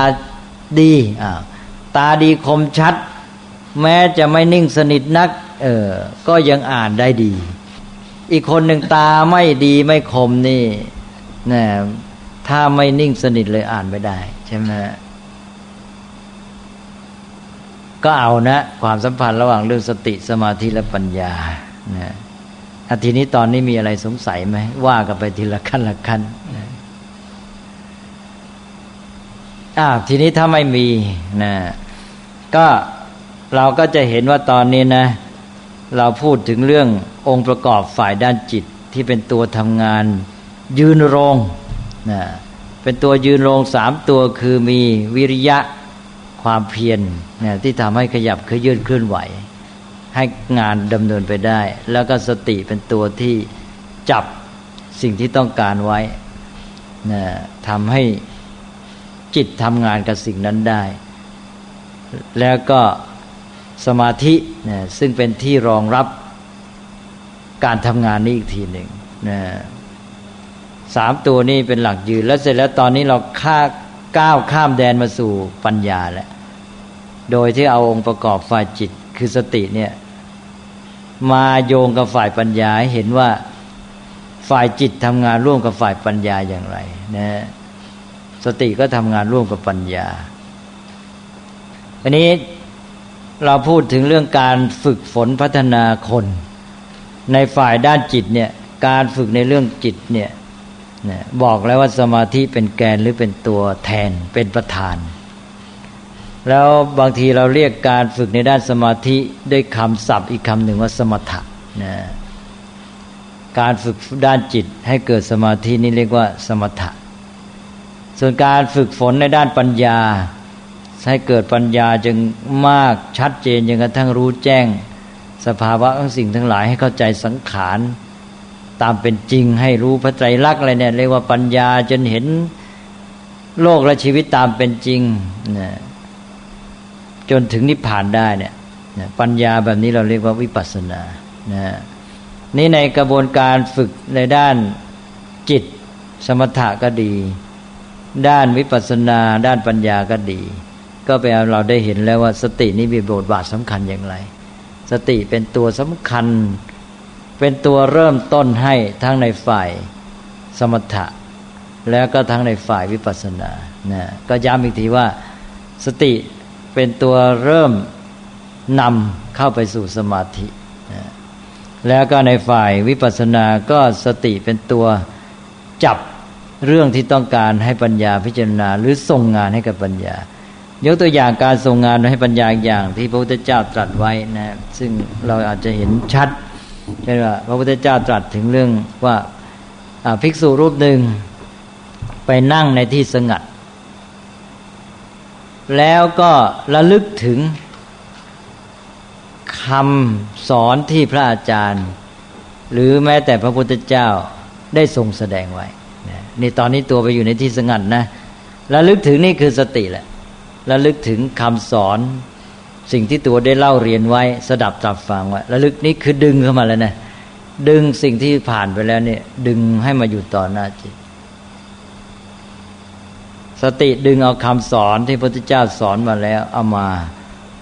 ดีตาดีคมชัด แม้จะไม่นิ่งสนิทนักเออก็ยังอ่านได้ดี อีกคนหนึ่งตาไม่ดีไม่คมนี่นะถ้าไม่นิ่งสนิทเลยอ่านไม่ได้ ใช่ไหม ก็เอานะ ความสัมพันธ์ระหว่างเรื่องสติสมาธิและปัญญานะทีนี้ตอนนี้มีอะไรสงสัยไหมว่ากันไปทีละขั้นละขั้นนะอ้าวทีนี้ถ้าไม่มีนะก็เราก็จะเห็นว่าตอนนี้นะ เราพูดถึงเรื่ององค์ประกอบฝ่ายด้านจิตที่เป็นตัวทำงาน ยืนรงนะเป็นตัวยืนรงสามตัวคือมีวิริยะ ความเพียรเนะที่ทำให้ขยับเคลื่นเคลื่อนไหว ให้งานดำเนินไปได้ แล้วก็สติเป็นตัวที่จับสิ่งที่ต้องการไว้นะทำให้จิตทำงานกับสิ่งนั้นได้ แล้วก็สมาธินะซึ่งเป็นที่รองรับการทำงานนี้อีกทีหนึ่งนะสามตัวนี้เป็นหลักยืน แล้วเสร็จแล้วตอนนี้เราข้า ก้าวข้ามแดนมาสู่ปัญญาแล้วโดยที่เอาองค์ประกอบฝ่ายจิตคือสติเนี่ย มาโยงกับฝ่ายปัญญาเห็นว่าฝ่ายจิตทำงานร่วมกับฝ่ายปัญญาอย่างไรนะสติก็ทำงานร่วมกับปัญญาอันนี้เราพูดถึงเรื่องการฝึกฝนพัฒนาคน ในฝ่ายด้านจิตเนี่ย การฝึกในเรื่องจิตเนี่ย บอกแล้วว่าสมาธิเป็นแกนหรือเป็นตัวแทนเป็นประธาน แล้วบางทีเราเรียกการฝึกในด้านสมาธิด้วยคำศัพท์อีกคำหนึ่งว่าสมถะนะการฝึกด้านจิตให้เกิดสมาธินี่เรียกว่าสมถะ ส่วนการฝึกฝนในด้านปัญญา ให้เกิดปัญญาจึงมากชัดเจนจนกระทั่งรู้แจ้ง สภาวะของสิ่งทั้งหลายให้เข้าใจสังขาร ตามเป็นจริง ให้รู้พระไตรลักษณ์อะไรเนี่ยเรียกว่าปัญญาจนเห็นโลกและชีวิตตามเป็นจริงนะจนถึงนิพพานได้เนี่ยปัญญาแบบนี้เราเรียกว่าวิปัสสนานะนี่ในกระบวนการฝึกในด้านจิตสมถะก็ดี ด้านวิปัสสนา ด้านปัญญาก็ดี ก็ไปเอาเราได้เห็นแล้วว่าสตินี้มีบทบาทสำคัญอย่างไร สติเป็นตัวสำคัญ เป็นตัวเริ่มต้นให้ทั้งในฝ่ายสมถะ แล้วก็ทั้งในฝ่ายวิปัสสนานะก็ย้ำอีกทีว่าสติเป็นตัวเริ่มนำเข้าไปสู่สมาธินะแล้วก็ในฝ่ายวิปัสสนาก็สติเป็นตัวจับเรื่องที่ต้องการให้ปัญญาพิจารณา หรือส่งงานให้กับปัญญา ยกตัวอย่างการส่งงานให้ปัญญาอย่างที่พระพุทธเจ้าตรัสไว้นะซึ่งเราอาจจะเห็นชัด ใช่ไหมว่าพระพุทธเจ้าตรัสถึงเรื่องว่าภิกษุรูปหนึ่งไปนั่งในที่สงัด แล้วก็ระลึกถึงคำสอนที่พระอาจารย์ หรือแม้แต่พระพุทธเจ้าได้ทรงแสดงไว้นี่ตอนนี้ตัวไปอยู่ในที่สงัดนะระลึกถึงนี่คือสติแหละระลึกถึงคำสอน สิ่งที่ตัวได้เล่าเรียนไว้ สดับจับฟังไว้ระลึกนี่คือดึงเข้ามาแล้วนะดึงสิ่งที่ผ่านไปแล้วเนี่ย ดึงให้มาอยู่ต่อหน้าจิต สติดึงเอาคำสอนที่พระพุทธเจ้าสอนมาแล้วเอามา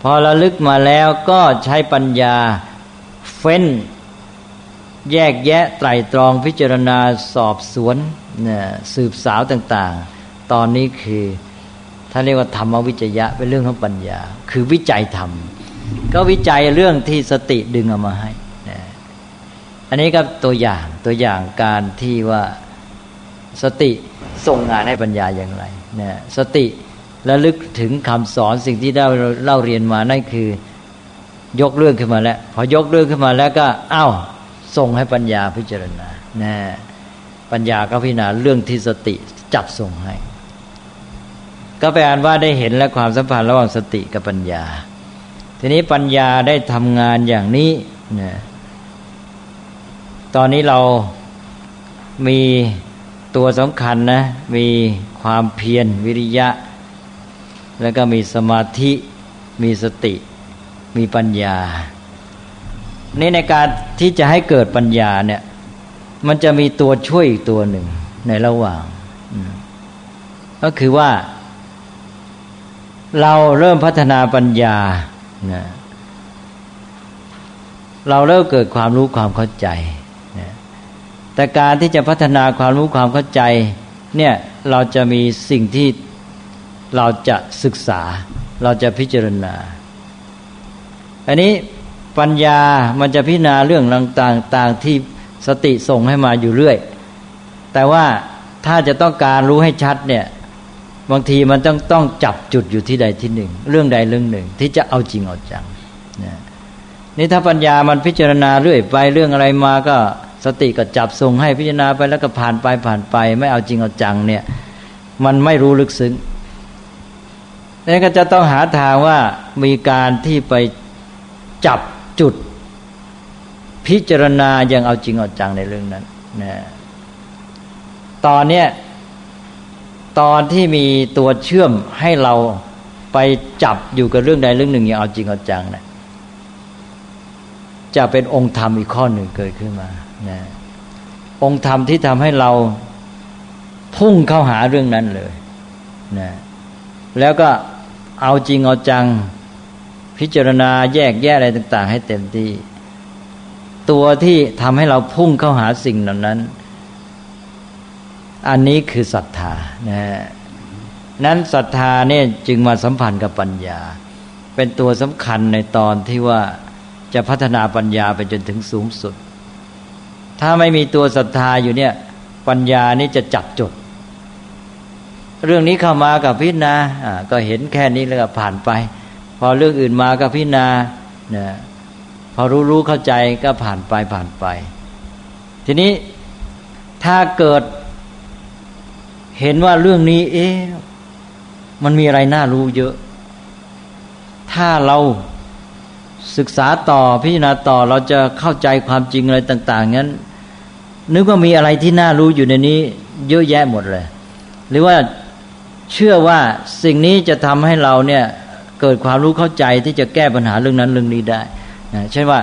พอระลึกมาแล้วก็ใช้ปัญญาเฟ้น แยกแยะไตรตรองพิจารณาสอบสวนเนี่ยสืบสาวต่าง ๆ ตอนนี้คือ ท่านเรียกว่าธรรมวิจยะเป็นเรื่องของปัญญา คือวิจัยธรรม ก็วิจัยเรื่องที่สติดึงเอามาให้อันนี้ก็ตัวอย่างตัวอย่างการที่ว่าสติส่งงานให้ปัญญาอย่างไรเนี่ยสติระลึกถึงคำสอนสิ่งที่ได้เล่าเรียนมานั่นคือยกเรื่องขึ้นมาแล้ว พอยกเรื่องขึ้นมาแล้วก็อ้าวส่งให้ปัญญาพิจารณานะปัญญาก็พิจารณาเรื่องที่สติจับส่งให้ ก็แปลว่าได้เห็นและความสัมพันธ์ระหว่างสติกับปัญญา ทีนี้ปัญญาได้ทำงานอย่างนี้นะตอนนี้เรามีตัวสำคัญนะ มีความเพียรวิริยะ แล้วก็มีสมาธิมีสติ มีปัญญา นี่ในการที่จะให้เกิดปัญญาเนี่ย มันจะมีตัวช่วยอีกตัวหนึ่งในระหว่าง ก็คือว่า เราเริ่มพัฒนาปัญญานะเราเริ่มเกิดความรู้ความเข้าใจแต่การที่จะพัฒนาความรู้ความเข้าใจเนี่ยเราจะมีสิ่งที่เราจะศึกษา เราจะพิจารณา อันนี้ปัญญามันจะพิจารณาเรื่องต่างๆที่สติส่งให้มาอยู่เรื่อย แต่ว่าถ้าจะต้องการรู้ให้ชัดเนี่ย บางทีมันต้องต้องจับจุดอยู่ที่ใดที่หนึ่ง เรื่องใดเรื่องหนึ่ง ที่จะเอาจริงเอาจังนี่ถ้าปัญญามันพิจารณาเรื่อยไปเรื่องอะไรมาก็สติก็จับส่งให้พิจารณาไปแล้วก็ผ่านไปผ่านไป ไม่เอาจริงเอาจังเนี่ย มันไม่รู้ลึกซึ้งนี่ก็จะต้องหาทางว่ามีการที่ไปจับจุด พิจารณาอย่างเอาจริงเอาจังในเรื่องนั้นนะตอนเนี้ย ตอนที่มีตัวเชื่อมให้เราไปจับอยู่กับเรื่องใดเรื่องหนึ่งอย่างเอาจริงเอาจังนะจะเป็นองค์ธรรมอีกข้อหนึ่งเกิดขึ้นมานะองค์ธรรมที่ทำให้เราพุ่งเข้าหาเรื่องนั้นเลยนะแล้วก็เอาจริงเอาจัง พิจารณาแยกแยะอะไรต่าง ๆ ให้เต็มที่ ตัวที่ทำให้เราพุ่งเข้าหาสิ่งเหล่านั้น อันนี้คือศรัทธานะนั้นศรัทธาเนี่ยจึงมาสัมพันธ์กับปัญญา เป็นตัวสำคัญในตอนที่ว่าจะพัฒนาปัญญาไปจนถึงสูงสุด ถ้าไม่มีตัวศรัทธาอยู่เนี่ยปัญญานี่จะจับจดเรื่องนี้เข้ามากับพิจารณาก็เห็นแค่นี้แล้วก็ผ่านไป พอเรื่องอื่นมากับพิจารณาเนี่ยพอรู้รู้เข้าใจก็ผ่านไปผ่านไป ทีนี้ถ้าเกิด เห็นว่าเรื่องนี้ เอ๊ะมันมีอะไรน่ารู้เยอะ ถ้าเราศึกษาต่อพิจารณาต่อเราจะเข้าใจความจริงอะไรต่าง ๆ งั้น นึกว่ามีอะไรที่น่ารู้อยู่ในนี้ เยอะแยะหมดเลย หรือว่าเชื่อว่าสิ่งนี้จะทำให้เราเนี่ยเกิดความรู้เข้าใจที่จะแก้ปัญหาเรื่องนั้นเรื่องนี้ได้นะเช่นว่า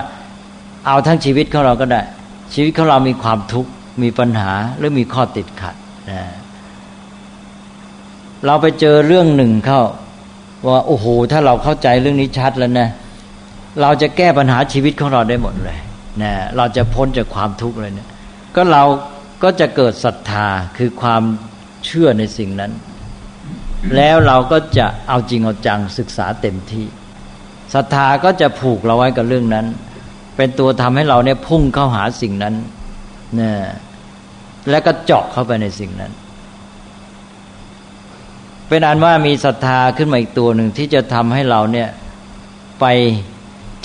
เอาทั้งชีวิตของเราก็ได้ ชีวิตของเรามีความทุกข์มีปัญหาหรือมีข้อติดขัดนะ เราไปเจอเรื่องหนึ่งเข้า ว่าโอ้โห ถ้าเราเข้าใจเรื่องนี้ชัดแล้วนะ เราจะแก้ปัญหาชีวิตของเราได้หมดเลยนะเราจะพ้นจากความทุกข์เลยเนะี่ยก็เราก็จะเกิดศรัทธาคือความเชื่อในสิ่งนั้น แล้วเราก็จะเอาจริงเอาจังศึกษาเต็มที่ศรัทธาก็จะผูกเราไว้กับเรื่องนั้น เป็นตัวทำให้เราเนี่ยพุ่งเข้าหาสิ่งนั้นนะแล้วก็เจาะเข้าไปในสิ่งนั้น เป็นอันว่ามีศรัทธาขึ้นมาอีกตัวหนึ่งที่จะทำให้เราเนี่ยไป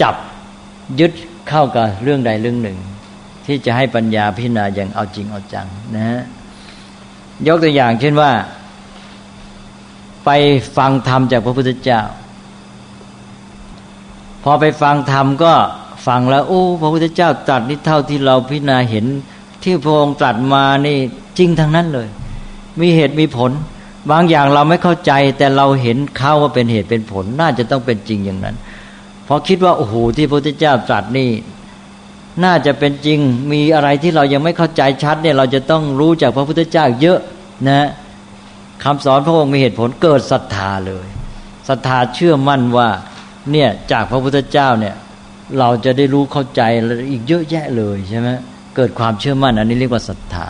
จับยึดเข้ากับเรื่องใดเรื่องหนึ่ง ที่จะให้ปัญญาพิจารณาอย่างเอาจริงเอาจังนะฮะยกตัวอย่างเช่นว่า ไปฟังธรรมจากพระพุทธเจ้า พอไปฟังธรรมก็ฟังแล้วโอ้พระพุทธเจ้าตรัสนี่เท่าที่เราพิจารณาเห็น ที่พระองค์ตรัสมานี่จริงทั้งนั้นเลย มีเหตุมีผล บางอย่างเราไม่เข้าใจแต่เราเห็นเข้าว่าเป็นเหตุเป็นผล น่าจะต้องเป็นจริงอย่างนั้นพอคิดว่าโอ้โหที่พระพุทธเจ้าตรัสนี่ น่าจะเป็นจริงมีอะไรที่เรายังไม่เข้าใจชัดเนี่ยเราจะต้องรู้จากพระพุทธเจ้าเยอะนะคำสอนพระองค์มีเหตุผลเกิดศรัทธาเลยศรัทธาเชื่อมั่นว่าเนี่ยจากพระพุทธเจ้าเนี่ยเราจะได้รู้เข้าใจอีกเยอะแยะเลยใช่ไหมเกิดความเชื่อมั่น อันนี้เรียกว่าศรัทธา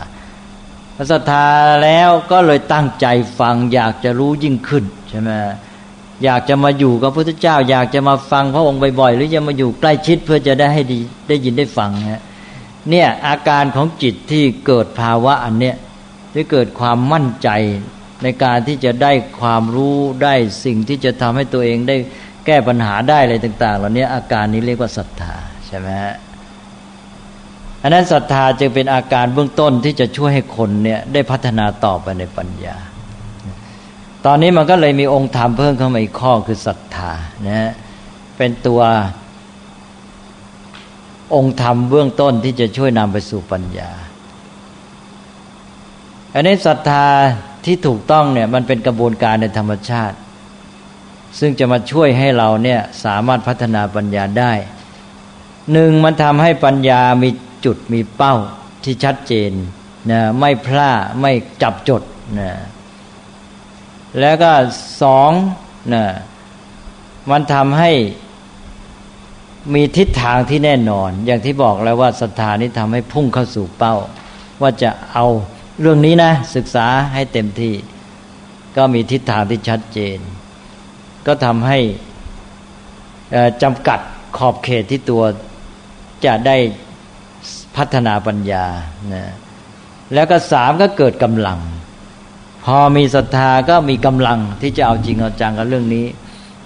ศรัทธาแล้วก็เลยตั้งใจฟัง อยากจะรู้ยิ่งขึ้นใช่ไหมอยากจะมาอยู่กับพระพุทธเจ้า อยากจะมาฟังพระองค์บ่อยๆหรือจะมาอยู่ใกล้ชิดเพื่อจะได้ให้ดีได้ยินได้ฟังฮะเนี่ยอาการของจิตที่เกิดภาวะอันเนี้ยที่เกิดความมั่นใจในการที่จะได้ความรู้ได้สิ่งที่จะทำให้ตัวเองได้แก้ปัญหาได้อะไรต่าง ๆ เหล่านี้อาการนี้เรียกว่าศรัทธาใช่ไหมฮะ อันนั้นศรัทธาจึงเป็นอาการเบื้องต้นที่จะช่วยให้คนเนี่ยได้พัฒนาต่อไปในปัญญา ตอนนี้มันก็เลยมีองค์ธรรมเพิ่มเข้ามาอีกข้อคือศรัทธานะเป็นตัวองค์ธรรมเบื้องต้นที่จะช่วยนำไปสู่ปัญญา อันนี้ศรัทธาที่ถูกต้องเนี่ยมันเป็นกระบวนการในธรรมชาติ ซึ่งจะมาช่วยให้เราเนี่ยสามารถพัฒนาปัญญาได้หนึ่งมันทำให้ปัญญามี จุดมีเป้าที่ชัดเจนนะไม่พลาดไม่จับจดนะแล้วก็สองนะมันทำให้มีทิศทางที่แน่นอน อย่างที่บอกแล้วว่าศรัทธานี้ทำให้พุ่งเข้าสู่เป้า ว่าจะเอาเรื่องนี้นะ ศึกษาให้เต็มที่ ก็มีทิศทางที่ชัดเจน ก็ทำให้จำกัดขอบเขตที่ตัวจะได้ พัฒนาปัญญานะแล้วก็สามก็เกิดกำลัง พอมีศรัทธาก็มีกำลังที่จะเอาจริงเอาจังกับเรื่องนี้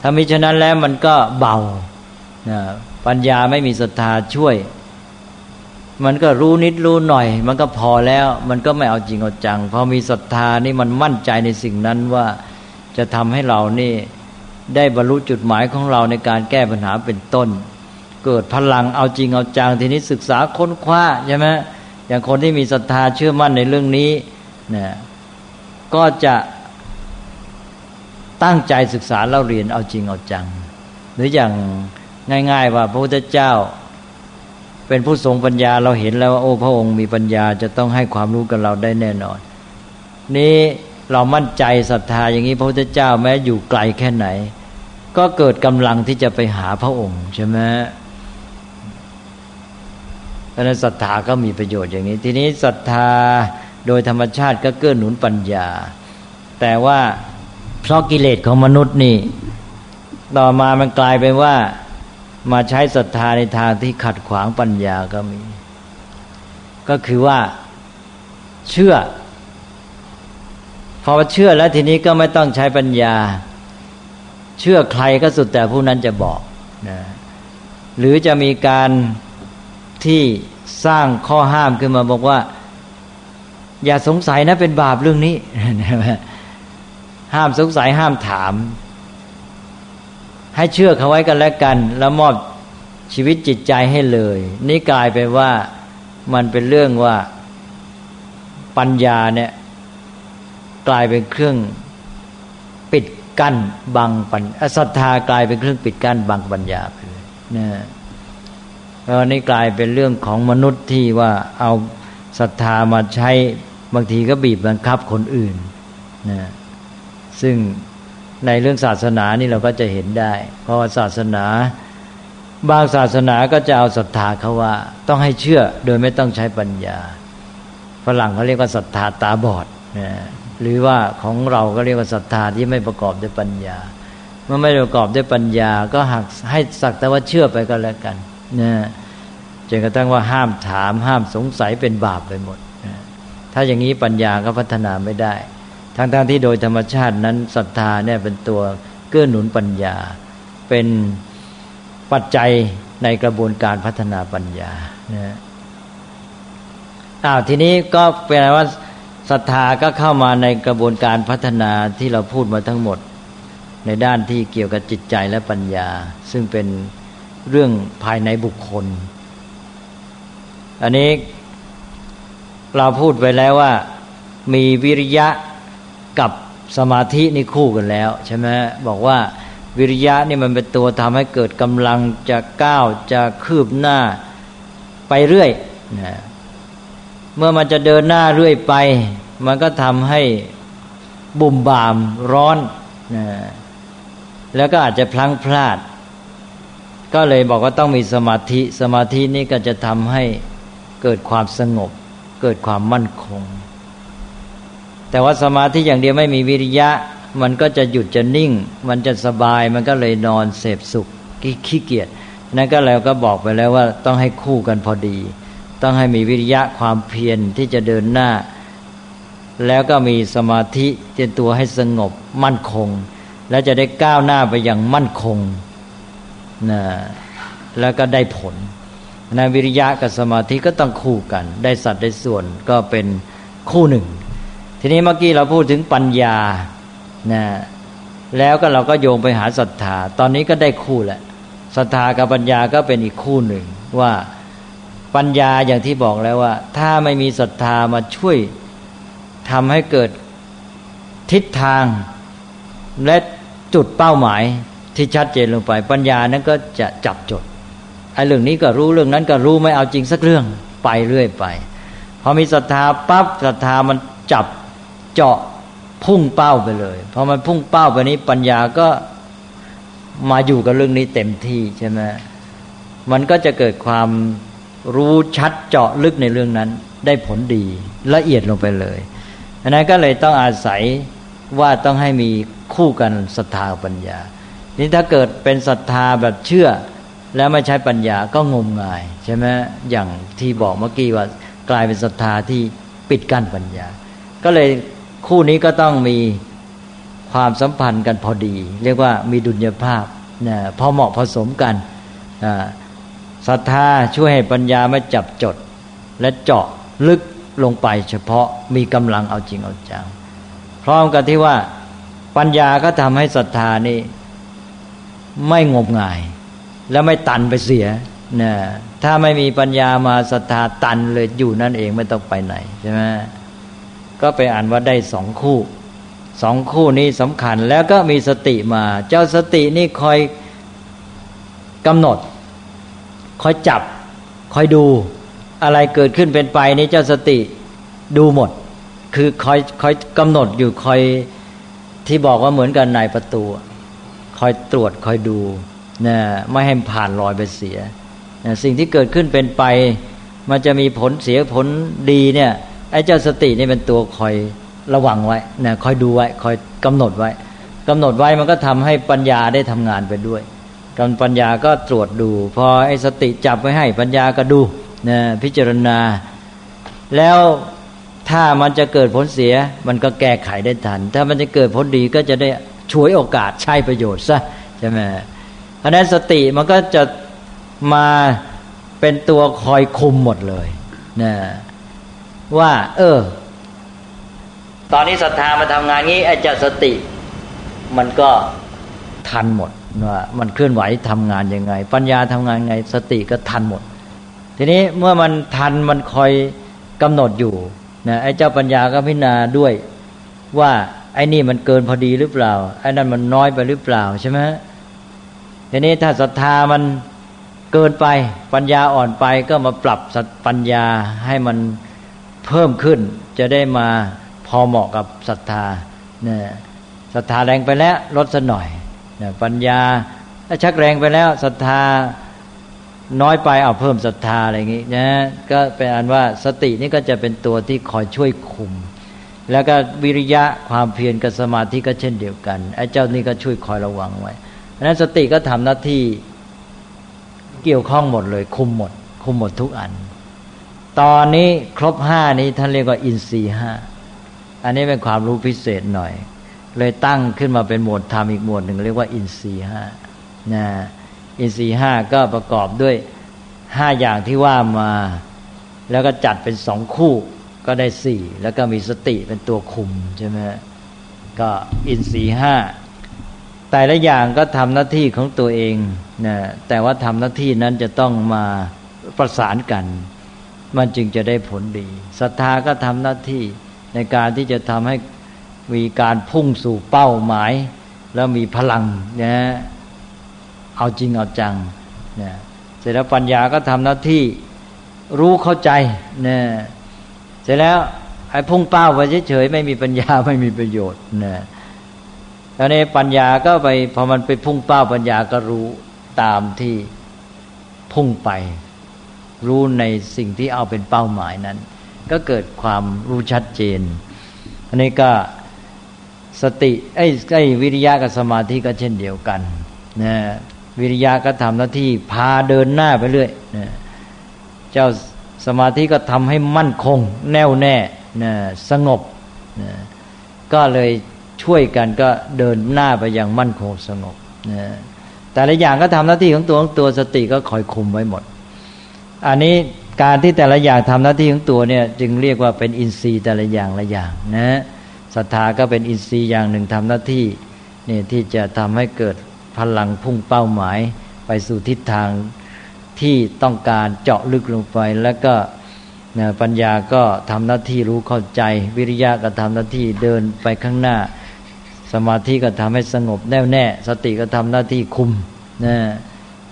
ถ้ามิฉะนั้นแล้วมันก็เบานะปัญญาไม่มีศรัทธาช่วย มันก็รู้นิดรู้หน่อย มันก็พอแล้ว มันก็ไม่เอาจริงเอาจัง พอมีศรัทธานี่มันมั่นใจในสิ่งนั้นว่าจะทำให้เรานี่ได้บรรลุจุดหมายของเราในการแก้ปัญหาเป็นต้น เกิดพลังเอาจริงเอาจังทีนี้ศึกษาค้นคว้าใช่ไหมอย่างคนที่มีศรัทธาเชื่อมั่นในเรื่องนี้เนี่ยก็จะตั้งใจศึกษาเล่าเรียนเอาจริงเอาจัง หรืออย่างง่าย ๆ ว่าพระพุทธเจ้า เป็นผู้ทรงปัญญาเราเห็นแล้วว่าโอ้พระองค์มีปัญญาจะต้องให้ความรู้กับเราได้แน่นอน นี้เรามั่นใจศรัทธาอย่างนี้พระพุทธเจ้าแม้อยู่ไกลแค่ไหน ก็เกิดกำลังที่จะไปหาพระองค์ใช่ไหม เพราะนั้นศรัทธาก็มีประโยชน์อย่างนี้ ทีนี้ศรัทธาโดยธรรมชาติก็เกื้อหนุนปัญญา แต่ว่าเพราะกิเลสของมนุษย์นี่ ต่อมามันกลายเป็นว่ามาใช้ศรัทธาในทางที่ขัดขวางปัญญาก็มี ก็คือว่าเชื่อพอเชื่อแล้วทีนี้ก็ไม่ต้องใช้ปัญญา เชื่อใครก็สุดแต่ผู้นั้นจะบอกนะหรือจะมีการ ที่สร้างข้อห้ามขึ้นมาบอกว่า อย่าสงสัยนะเป็นบาปเรื่องนี้ ห้ามสงสัยห้ามถาม ให้เชื่อเขาไว้กันแล้วกัน แล้วมอบชีวิตจิตใจให้เลย นี่กลายไปว่ามันเป็นเรื่องว่าปัญญาเนี่ย กลายเป็นเครื่องปิดกั้นบังปัญศรัทธากลายเป็นเครื่องปิดกั้นบังปัญญาไปเลยนะ เพราะนี่กลายเป็นเรื่องของมนุษย์ที่ว่าเอาศรัทธามาใช้บางทีก็บีบบังคับคนอื่นนะซึ่งในเรื่องศาสนานี่เราก็จะเห็นได้ เพราะว่าศาสนา บางศาสนาก็จะเอาศรัทธาเขาว่า ต้องให้เชื่อโดยไม่ต้องใช้ปัญญาฝรั่งเขาเรียกว่าศรัทธาตาบอดนะหรือว่าของเราก็เรียกว่าศรัทธาที่ไม่ประกอบด้วยปัญญา เมื่อไม่ประกอบด้วยปัญญา ก็หักให้สักแต่ว่าเชื่อไปก็แล้วกัน นะจนกระทั่งว่าห้ามถาม ห้ามสงสัยเป็นบาปไปหมดนะถ้าอย่างนี้ปัญญาก็พัฒนาไม่ได้ทั้งๆทที่โดยธรรมชาตินั้นศรัทธาเนี่ยเป็นตัวเกื้อหนุนปัญญา เป็นปัจจัยในกระบวนการพัฒนาปัญญานะอ้าวทีนี้ก็แปลว่าศรัทธาก็เข้ามาในกระบวนการพัฒนาที่เราพูดมาทั้งหมด ในด้านที่เกี่ยวกับจิตใจและปัญญา ซึ่งเป็น เรื่องภายในบุคคล อันนี้เราพูดไปแล้วว่ามีวิริยะกับสมาธินี่คู่กันแล้ว ใช่ไหมบอกว่าวิริยะนี่มันเป็นตัวทำให้เกิดกำลังจะก้าวจะคืบหน้าไปเรื่อยนะเมื่อมันจะเดินหน้าเรื่อยไป มันก็ทำให้บุ่มบามร้อนนะแล้วก็อาจจะพลั้งพลาด ก็เลยบอกว่าต้องมีสมาธิ สมาธินี้ก็จะทำให้เกิดความสงบ เกิดความมั่นคง แต่ว่าสมาธิอย่างเดียวไม่มีวิริยะ มันก็จะหยุดจะนิ่ง มันจะสบายมันก็เลยนอนเสพสุขขี้เกียจนั่นก็แล้วก็บอกไปแล้วว่าต้องให้คู่กันพอดี ต้องให้มีวิริยะความเพียรที่จะเดินหน้า แล้วก็มีสมาธิเจนตัวให้สงบมั่นคง แล้วจะได้ก้าวหน้าไปอย่างมั่นคง นะแล้วก็ได้ผลนะวิริยะกับสมาธิก็ต้องคู่กัน ได้สัตว์ได้ส่วนก็เป็นคู่หนึ่ง ทีนี้เมื่อกี้เราพูดถึงปัญญานะแล้วก็เราก็โยงไปหาศรัทธา ตอนนี้ก็ได้คู่แหละศรัทธากับปัญญาก็เป็นอีกคู่หนึ่งว่าปัญญาอย่างที่บอกแล้วว่า ถ้าไม่มีศรัทธามาช่วยทำให้เกิดทิศทางและจุดเป้าหมาย ที่ชัดเจนลงไป ปัญญานั้นก็จะจับจดไอ้เรื่องนี้ก็รู้เรื่องนั้นก็รู้ไม่เอาจริงสักเรื่องไปเรื่อยไปพอมีศรัทธาปั๊บศรัทธามันจับเจาะพุ่งเป้าไปเลยพอมันพุ่งเป้าไปนี้ปัญญาก็มาอยู่กับเรื่องนี้เต็มที่ใช่ไหมมันก็จะเกิดความรู้ชัดเจาะลึกในเรื่องนั้น ได้ผลดีละเอียดลงไปเลยอันนั้นก็เลยต้องอาศัยว่าต้องให้มีคู่กันศรัทธาปัญญา นี่ถ้าเกิดเป็นศรัทธาแบบเชื่อ แล้วไม่ใช้ปัญญาก็งมงายใช่ไหมอย่างที่บอกเมื่อกี้ว่ากลายเป็นศรัทธาที่ปิดกั้นปัญญา ก็เลยคู่นี้ก็ต้องมีความสัมพันธ์กันพอดี เรียกว่ามีดุลยภาพนะพอเหมาะผสมกันศรัทธาช่วยให้ปัญญาไม่จับจด และเจาะลึกลงไปเฉพาะมีกำลังเอาจริงเอาจังพร้อมกันที่ว่าปัญญาก็ทำให้ศรัทธานี่ ไม่งมงาย และไม่ตันไปเสียนะถ้าไม่มีปัญญามาศรัทธาตันเลยอยู่นั่นเองไม่ต้องไปไหนใช่ไหมก็ไปอ่านว่าได้สองคู่สองคู่นี้สำคัญแล้วก็มีสติมา เจ้าสตินี่คอยกำหนด คอยจับ คอยดูอะไรเกิดขึ้นเป็นไปนี่เจ้าสติดูหมด คือคอยคอยกำหนดอยู่คอยที่บอกว่าเหมือนกันนายประตู คอยตรวจคอยดูนะไม่ให้ผ่านลอยไปเสียนะสิ่งที่เกิดขึ้นเป็นไป มันจะมีผลเสียผลดีเนี่ยไอ้เจ้าสตินี่เป็นตัวคอยระวังไว้นะคอยดูไว้คอยกำหนดไว้กำหนดไว้มันก็ทำให้ปัญญาได้ทำงานไปด้วยการปัญญาก็ตรวจดู พอไอ้สติจับไว้ให้ปัญญาก็ดูนะพิจารณา แล้วถ้ามันจะเกิดผลเสียมันก็แก้ไขได้ทัน ถ้ามันจะเกิดผลดีก็จะได้ ช่วยโอกาสใช้ประโยชน์ซะใช่ไหมเพราะนั้นสติมันก็จะมาเป็นตัวคอยคุมหมดเลยนะว่า เออ ตอนนี้ศรัทธามาทำงานงี้ไอ้เจ้าสติ มันก็ทันหมดว่ามันเคลื่อนไหวทำงานยังไง ปัญญาทำงานไง สติก็ทันหมด ทีนี้เมื่อมันทันมันคอยกำหนดอยู่นะไอ้เจ้าปัญญาก็พิจารณาด้วยว่า ไอ้นี่มันเกินพอดีหรือเปล่าไอ้นั่นมันน้อยไปหรือเปล่าใช่ไหมทีนี้ถ้าศรัทธามันเกินไปปัญญาอ่อนไปก็มาปรับปัญญาให้มันเพิ่มขึ้น จะได้มาพอเหมาะกับศรัทธาเนี่ยศรัทธาแรงไปแล้วลดสัหน่อยเนะปัญญาถ้าชักแรงไปแล้วศรัทธาน้อยไปเอาเพิ่มศรัทธาอะไรอย่างนี้นะก็เป็นอันว่าสตินี่ก็จะเป็นตัวที่คอยช่วยคุม แล้วก็วิริยะความเพียรกับสมาธิก็เช่นเดียวกันไอ้เจ้านี่ก็ช่วยคอยระวังไว้เพราะนั้นสติก็ทำหน้าที่เกี่ยวข้องหมดเลย คุมหมด คุมหมดทุกอัน ตอนนี้ครบห้านี้ท่านเรียกว่าอินทรีห้าอันนี้เป็นความรู้พิเศษหน่อย เลยตั้งขึ้นมาเป็นหมวดธรรมอีกหมวดหนึ่งเรียกว่าอินทรีห้านะอินทรีห้าก็ประกอบด้วยห้าอย่างที่ว่ามา แล้วก็จัดเป็นสองคู่ ก็ได้สี่แล้วก็มีสติเป็นตัวคุมใช่ไหมก็อินทรีห้าแต่ละอย่างก็ทำหน้าที่ของตัวเองนะแต่ว่าทำหน้าที่นั้นจะต้องมาประสานกัน มันจึงจะได้ผลดีศรัทธาก็ทำหน้าที่ในการที่จะทำให้มีการพุ่งสู่เป้าหมาย แล้วมีพลังนะเอาจริงเอาจังนะเสร็จแล้วปัญญาก็ทำหน้าที่รู้เข้าใจนะ เสร็จแล้วไอ้พุ่งเป้าไปเฉยๆไม่มีปัญญาไม่มีประโยชน์นะแล้วในปัญญาก็ไปพอมันไปพุ่งเป้าปัญญาก็รู้ตามที่พุ่งไป รู้ในสิ่งที่เอาเป็นเป้าหมายนั้น ก็เกิดความรู้ชัดเจนอันนี้ก็สติไอ้ไอ้วิริยะกับสมาธิก็เช่นเดียวกันนะวิริยะก็ทำหน้าที่พาเดินหน้าไปเรื่อยนะเจ้า สมาธิก็ทำให้มั่นคง แน่วแน่นะสงบนะก็เลยช่วยกันก็เดินหน้าไปอย่างมั่นคงสงบนะแต่ละอย่างก็ทำหน้าที่ของตัวของตัวสติก็คอยคุมไว้หมด อันนี้การที่แต่ละอย่างทำหน้าที่ของตัวเนี่ยจึงเรียกว่าเป็นอินทรีย์แต่ละอย่างละอย่างนะศรัทธาก็เป็นอินทรีย์อย่างหนึ่งทำหน้าที่นี่ที่จะทำให้เกิดพลังพุ่งเป้าหมายไปสู่ทิศทาง ที่ต้องการเจาะลึกลงไป แล้วก็ปัญญาก็ทำหน้าที่รู้เข้าใจ วิริยะก็ทำหน้าที่เดินไปข้างหน้า สมาธิก็ทำให้สงบแน่วแน่ สติก็ทำหน้าที่คุมนะ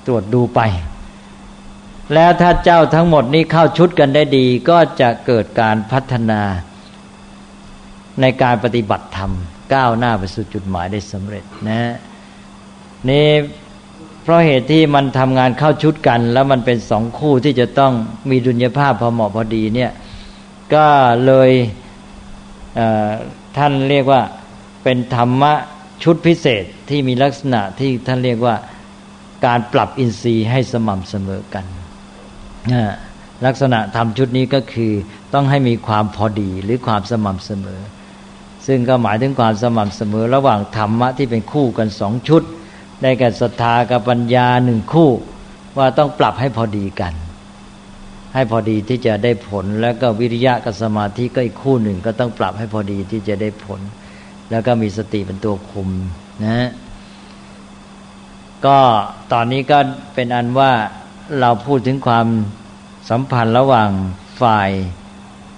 ตรวจดูไป แล้วถ้าเจ้าทั้งหมดนี้เข้าชุดกันได้ดี ก็จะเกิดการพัฒนา ในการปฏิบัติธรรมก้าวหน้าไปสู่จุดหมายได้สำเร็จนะนี่ เพราะเหตุที่มันทำงานเข้าชุดกัน แล้วมันเป็นสองคู่ที่จะต้องมีดุลยภาพพอเหมาะพอดีเนี่ยก็เลยท่านเรียกว่าเป็นธรรมะชุดพิเศษที่มีลักษณะที่ท่านเรียกว่าการปรับอินทรีย์ให้สม่ำเสมอกันลักษณะทำชุดนี้ก็คือต้องให้มีความพอดีหรือความสม่ำเสมอ ซึ่งก็หมายถึงความสม่ำเสมอ ระหว่างธรรมะที่เป็นคู่กันสองชุด ได้แก่ศรัทธากับปัญญาหนึ่งคู่ ว่าต้องปรับให้พอดีกัน ให้พอดีที่จะได้ผล แล้วก็วิริยะกับสมาธิก็อีกคู่หนึ่งก็ต้องปรับให้พอดีที่จะได้ผล แล้วก็มีสติเป็นตัวคุมนะก็ตอนนี้ก็เป็นอันว่าเราพูดถึงความสัมพันธ์ระหว่างฝ่าย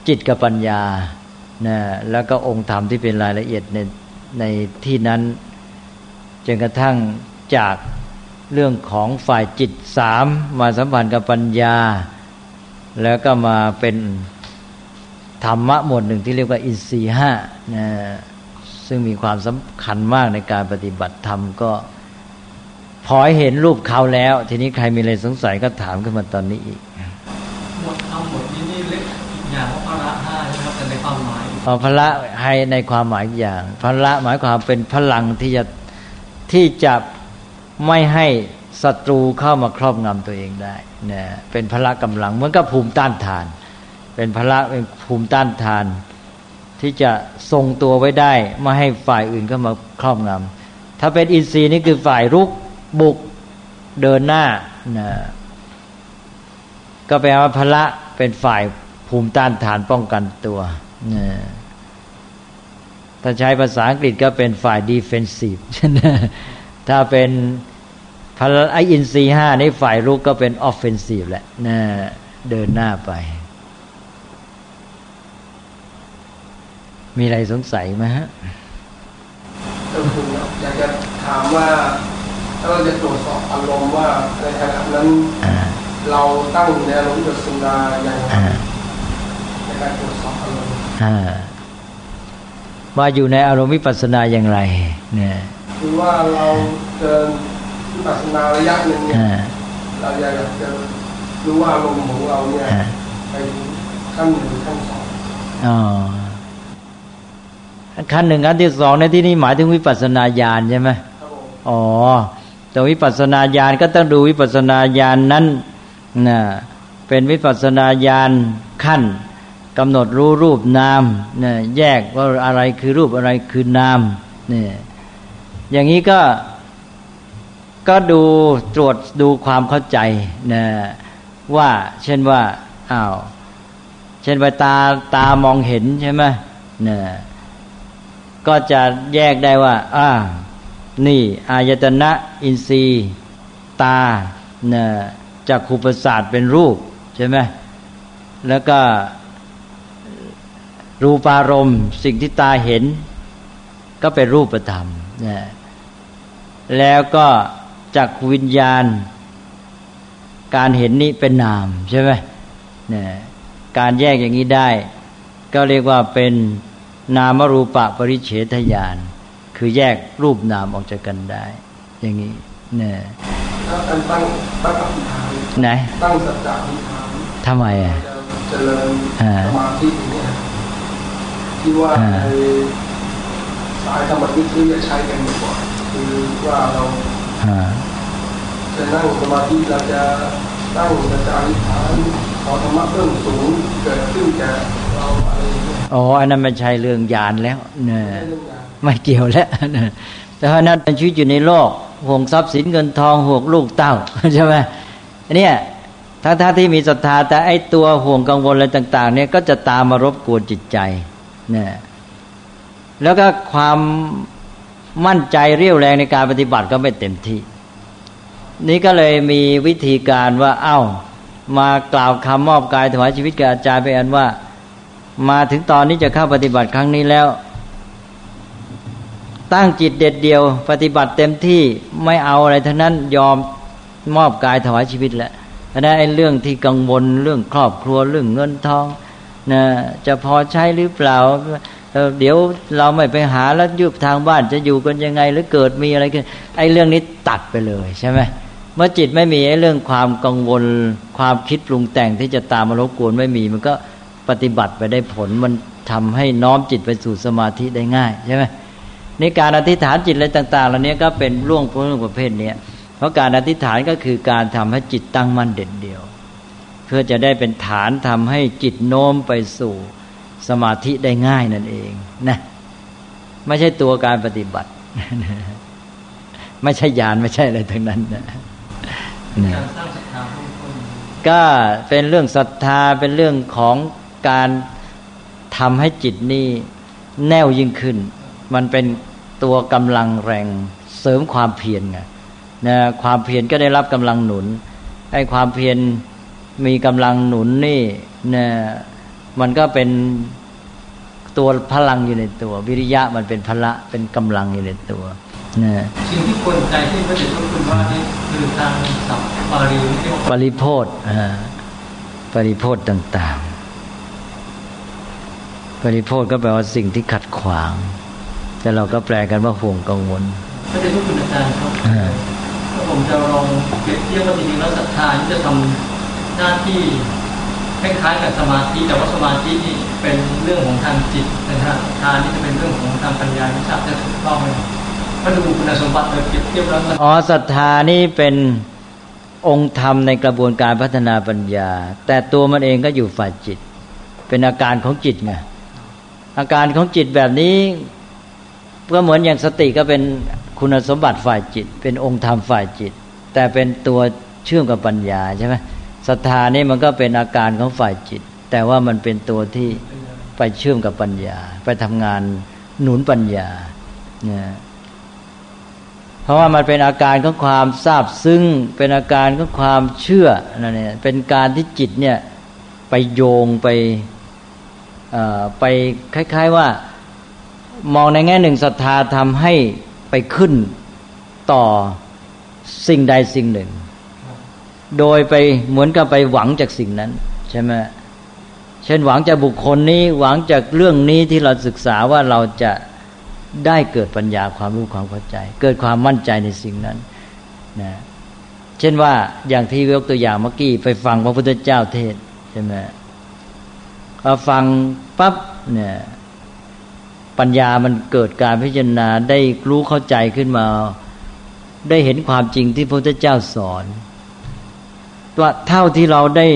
จิตกับปัญญานะแล้วก็องค์ธรรมที่เป็นรายละเอียดในในที่นั้นจนกระทั่ง จากเรื่องของฝ่ายจิตสามมาสัมพันธ์กับปัญญา แล้วก็มาเป็นธรรมะหมวดหนึ่งที่เรียกว่าอินทรีห้านะซึ่งมีความสำคัญมากในการปฏิบัติธรรมก็พอเห็นรูปเขาแล้ว ทีนี้ใครมีอะไรสงสัยก็ถามขึ้นมาตอนนี้อีกหมดเอาหมดนี้นี่เล็กอย่างว่าพระห้าใช่ไหมครับแต่ในความหมายพระให้ในความหมายอย่างพระหมายความเป็นพลังที่จะที่จะ ไม่ให้ศัตรูเข้ามาครอบงำตัวเองได้นะเป็นพละกำลังเหมือนกับภูมิต้านทาน เป็นพละเป็นภูมิต้านทาน ที่จะทรงตัวไว้ได้ ไม่ให้ฝ่ายอื่นเข้ามาครอบงำถ้าเป็นอินทรีย์นี่คือฝ่ายรุกบุกเดินหน้านะก็แปลว่าพละเป็นฝ่ายภูมิต้านทานป้องกันตัวนะถ้าใช้ภาษาอังกฤษก็เป็นฝ่าย defensive ถ้าเป็นพออินทรีย์ห้านี่ฝ่ายรุกก็เป็น offensive แหละนะเดินหน้าไป มีอะไรสงสัยไหมฮะก็คืออยากจะถามว่าถ้าเราจะตรวจสอบอารมณ์ว่าในขณะนั้นเราตั้งในอารมณ์จดสุนาอย่างไรในการตรวจสอบอารมณ์ว่าอยู่ในอารมณ์วิปัสสนาอย่างไรเนี่ย คือว่าเราเดินวิปัสสนาระยะหนึ่งเนี่ยเราอยากจะรู้ว่าลมของเราเนี่ยไปขั้นหนึ่งขั้นสองอ๋อขั้นหนึ่งขั้นที่สองในที่นี้หมายถึงวิปัสสนาญาณใช่ไหมอ๋อแต่วิปัสสนาญาณก็ต้องดูวิปัสสนาญาณนนั้นนะเป็นวิปัสสนาญาณขั้นกำหนดรู้รูปนามเนี่ยแยกว่าอะไรคือรูปอะไรคือนามเนี่ย อย่างนี้ก็ก็ดูตรวจดูความเข้าใจนะว่าเช่นว่าอ้าวเช่นว่าตาตามองเห็นใช่ไหมเนี่ยก็จะแยกได้ว่าอ่านี่ อายตนะ อินทรีย์ตาเนี่ยจากขูประสาทเป็นรูปใช่ไหมแล้วก็รูปารมณ์สิ่งที่ตาเห็น ก็เป็นรูปธรรม นะแล้วก็จากวิญญาณ การเห็นนี้เป็นนามใช่ไหมนะการแยกอย่างนี้ได้ ก็เรียกว่าเป็นนามรูปะปริเฉทญาณคือแยกรูปนามออกจากกันได้ อย่างนี้เนี่ยตั้งตั้งตั้งอธิษฐานไหนตั้งสัจจะอธิษฐานทำไมอะเจริญสมาธิเนี่ยที่ว่าใน สายธรรมวิธีจะใช้กันบ่อยคือว่าเราจะนั่งสมาธิเราจะตั้งสัจจะอธิษฐานขอธรรมะเพิ่มสูงเกิดขึ้นแก่เราอะไรอ๋ออันนั้นไม่ใช่เรื่องญาณแล้วเนี่ยไม่เกี่ยวแล้วแต่เพราะนั้นชีวิตอยู่ในโลกห่วงทรัพย์สินเงินทองห่วงลูกเต้าใช่ไหมเนี่ยถ้าถ้าที่มีศรัทธาแต่ไอตัวห่วงกังวลอะไรต่าง ๆ เนี่ยก็จะตามมารบกวนจิตใจเนี่ย แล้วก็ความมั่นใจเรี่ยวแรงในการปฏิบัติก็ไม่เต็มที่ นี่ก็เลยมีวิธีการว่า เอา้ามากล่าวคำมอบกายถวายชีวิตแก่อาจารย์ไปอันว่า มาถึงตอนนี้จะเข้าปฏิบัติครั้งนี้แล้ว ตั้งจิตเด็ดเดียว ปฏิบัติเต็มที่ไม่เอาอะไรทั้งนั้นยอมมอบกายถวายชีวิตแหล้วนะไอ้เรื่องที่กังวลเรื่องครอบครัวเรื่องเงินทองนะจะพอใช้หรือเปล่า เดี๋ยวเราไม่ไปหาแล้วยุบทางบ้านจะอยู่กันยังไง หรือเกิดมีอะไรขึ้นไอ้เรื่องนี้ตัดไปเลยใช่ไหมเมื่อจิตไม่มีไอ้เรื่องความกังวล ความคิดปรุงแต่งที่จะตามมารบกวนไม่มี มันก็ปฏิบัติไปได้ผลมันทำให้น้อมจิตไปสู่สมาธิได้ง่ายใช่ไหมในการอธิษฐานจิตอะไรต่างๆเหล่านี้ก็เป็นร่วงพวกประเภทนี้เพราะการอธิษฐานก็คือการทำให้จิตตั้งมั่นเด่นเดียว เพื่อจะได้เป็นฐานทำให้จิตโน้มไปสู่ สมาธิได้ง่ายนั่นเองนะไม่ใช่ตัวการปฏิบัติ ไม่ใช่ญาณไม่ใช่อะไรทั้งนั้นนะก็เป็นเรื่องศรัทธาเป็นเรื่องของการทำให้จิตนี่แน่วยิ่งขึ้น มันเป็นตัวกำลังแรงเสริมความเพียรไงนะความเพียรก็ได้รับกำลังหนุนไอ้ความเพียรมีกำลังหนุนนี่นะ มันก็เป็นตัวพลังอยู่ในตัว วิริยะมันเป็นพละเป็นกำลังอยู่ในตัวนะสิ่งที่ควรใจที่พระเดชพระคุณว่านี่คือทางสัพปาริปริโพธปริโพธต่าง ๆ ปริโพธก็แปลว่าสิ่งที่ขัดขวาง แต่เราก็แปลกันว่าห่วงกังวลพระเดชพระคุณอาจารย์ครับผมจะลองเปรียบเทียบว่าจริงๆแล้วศรัทธาที่จะทำหน้าที่ค ล้ายๆกับสมาธิแต่ว่าสมาธินี่เป็นเรื่องของทางจิตนะฮะทานนี่จะเป็นเรื่องของทางปัญญาที่ทราบจะถูกต้องไหมถ้าดูคุณสมบัติเปรียบเทียบแล้วอ๋อศรัทธานี่เป็นองค์ธรรมในกระบวนการพัฒนาปัญญา แต่ตัวมันเองก็อยู่ฝ่ายจิต เป็นอาการของจิตไงอาการของจิตแบบนี้ก็เหมือนอย่างสติก็เป็นคุณสมบัติฝ่ายจิต เป็นองค์ธรรมฝ่ายจิต แต่เป็นตัวเชื่อมกับปัญญาใช่ไหม ศรัทธานี่มันก็เป็นอาการของฝ่ายจิต แต่ว่ามันเป็นตัวที่ไปเชื่อมกับปัญญา ไปทำงานหนุนปัญญาเนี่ยเพราะว่ามันเป็นอาการของความทราบซึ้งเป็นอาการของความเชื่อนั่นเนี่ยเป็นการที่จิตเนี่ยไปโยงไปไปคล้าย ๆว่ามองในแง่หนึ่งศรัทธาทำให้ไปขึ้นต่อสิ่งใดสิ่งหนึ่ง โดยไปเหมือนกับไปหวังจากสิ่งนั้น ใช่ไหมเช่นหวังจากบุคคลนี้หวังจากเรื่องนี้ที่เราศึกษาว่าเราจะได้เกิดปัญญาความรู้ความเข้าใจ เกิดความมั่นใจในสิ่งนั้นนะเช่นว่าอย่างที่ยกตัวอย่างเมื่อกี้ไปฟังพระพุทธเจ้าเทศใช่ไหมพอฟังปั๊บเนี่ยปัญญามันเกิดการพิจารณาได้รู้เข้าใจขึ้นมา ได้เห็นความจริงที่พระพุทธเจ้าสอน ว่าเท่าที่เราได้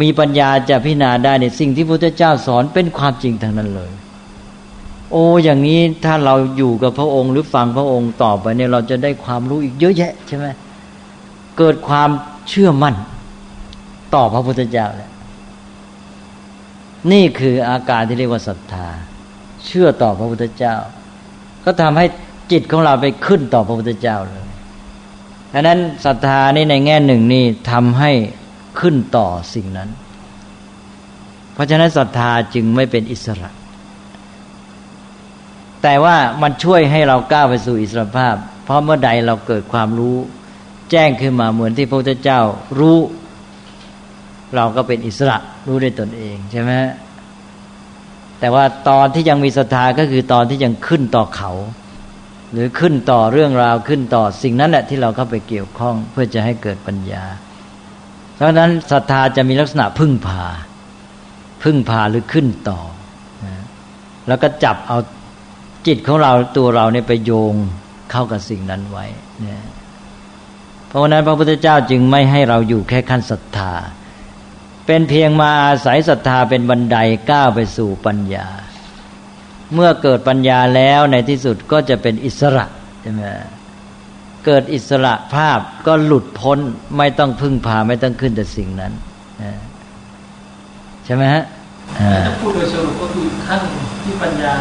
มีปัญญาจะพิจารณาได้ในสิ่งที่พระพุทธเจ้าสอนเป็นความจริงทั้งนั้นเลย โอ้อย่างนี้ถ้าเราอยู่กับพระองค์ หรือฟังพระองค์ต่อไปเนี่ยเราจะได้ความรู้อีกเยอะแยะใช่ไหมเกิดความเชื่อมั่นต่อพระพุทธเจ้าแหละนี่คืออาการที่เรียกว่าศรัทธา เชื่อต่อพระพุทธเจ้า ก็ทำให้จิตของเราไปขึ้นต่อพระพุทธเจ้าเลย ดังนั้นศรัทธานี่ในแง่หนึ่งนี่ทำให้ขึ้นต่อสิ่งนั้น เพราะฉะนั้นศรัทธาจึงไม่เป็นอิสระ แต่ว่ามันช่วยให้เราก้าวไปสู่อิสรภาพ เพราะเมื่อใดเราเกิดความรู้ แจ้งขึ้นมาเหมือนที่พระพุทธเจ้ารู้ เราก็เป็นอิสระรู้ได้ตนเองใช่ไหมแต่ว่าตอนที่ยังมีศรัทธาก็คือตอนที่ยังขึ้นต่อเขา หรือขึ้นต่อเรื่องราวขึ้นต่อสิ่งนั้นแหละที่เราเข้าไปเกี่ยวข้องเพื่อจะให้เกิดปัญญา เพราะนั้นศรัทธาจะมีลักษณะพึ่งพา พึ่งพาหรือขึ้นต่อ แล้วก็จับเอาจิตของเราตัวเราเนี่ยไปโยงเข้ากับสิ่งนั้นไว้เพราะนั้นพระพุทธเจ้าจึงไม่ให้เราอยู่แค่ขั้นศรัทธา เป็นเพียงมาอาศัยศรัทธาเป็นบันไดก้าวไปสู่ปัญญา เมื่อเกิดปัญญาแล้วในที่สุดก็จะเป็นอิสระใช่ไหมเกิดอิสระภาพก็หลุดพ้นไม่ต้องพึ่งพาไม่ต้องขึ้นแต่สิ่งนั้นใช่ไหมฮะถ้าพูดโดยสรุปก็คือขั้นที่ปัญญา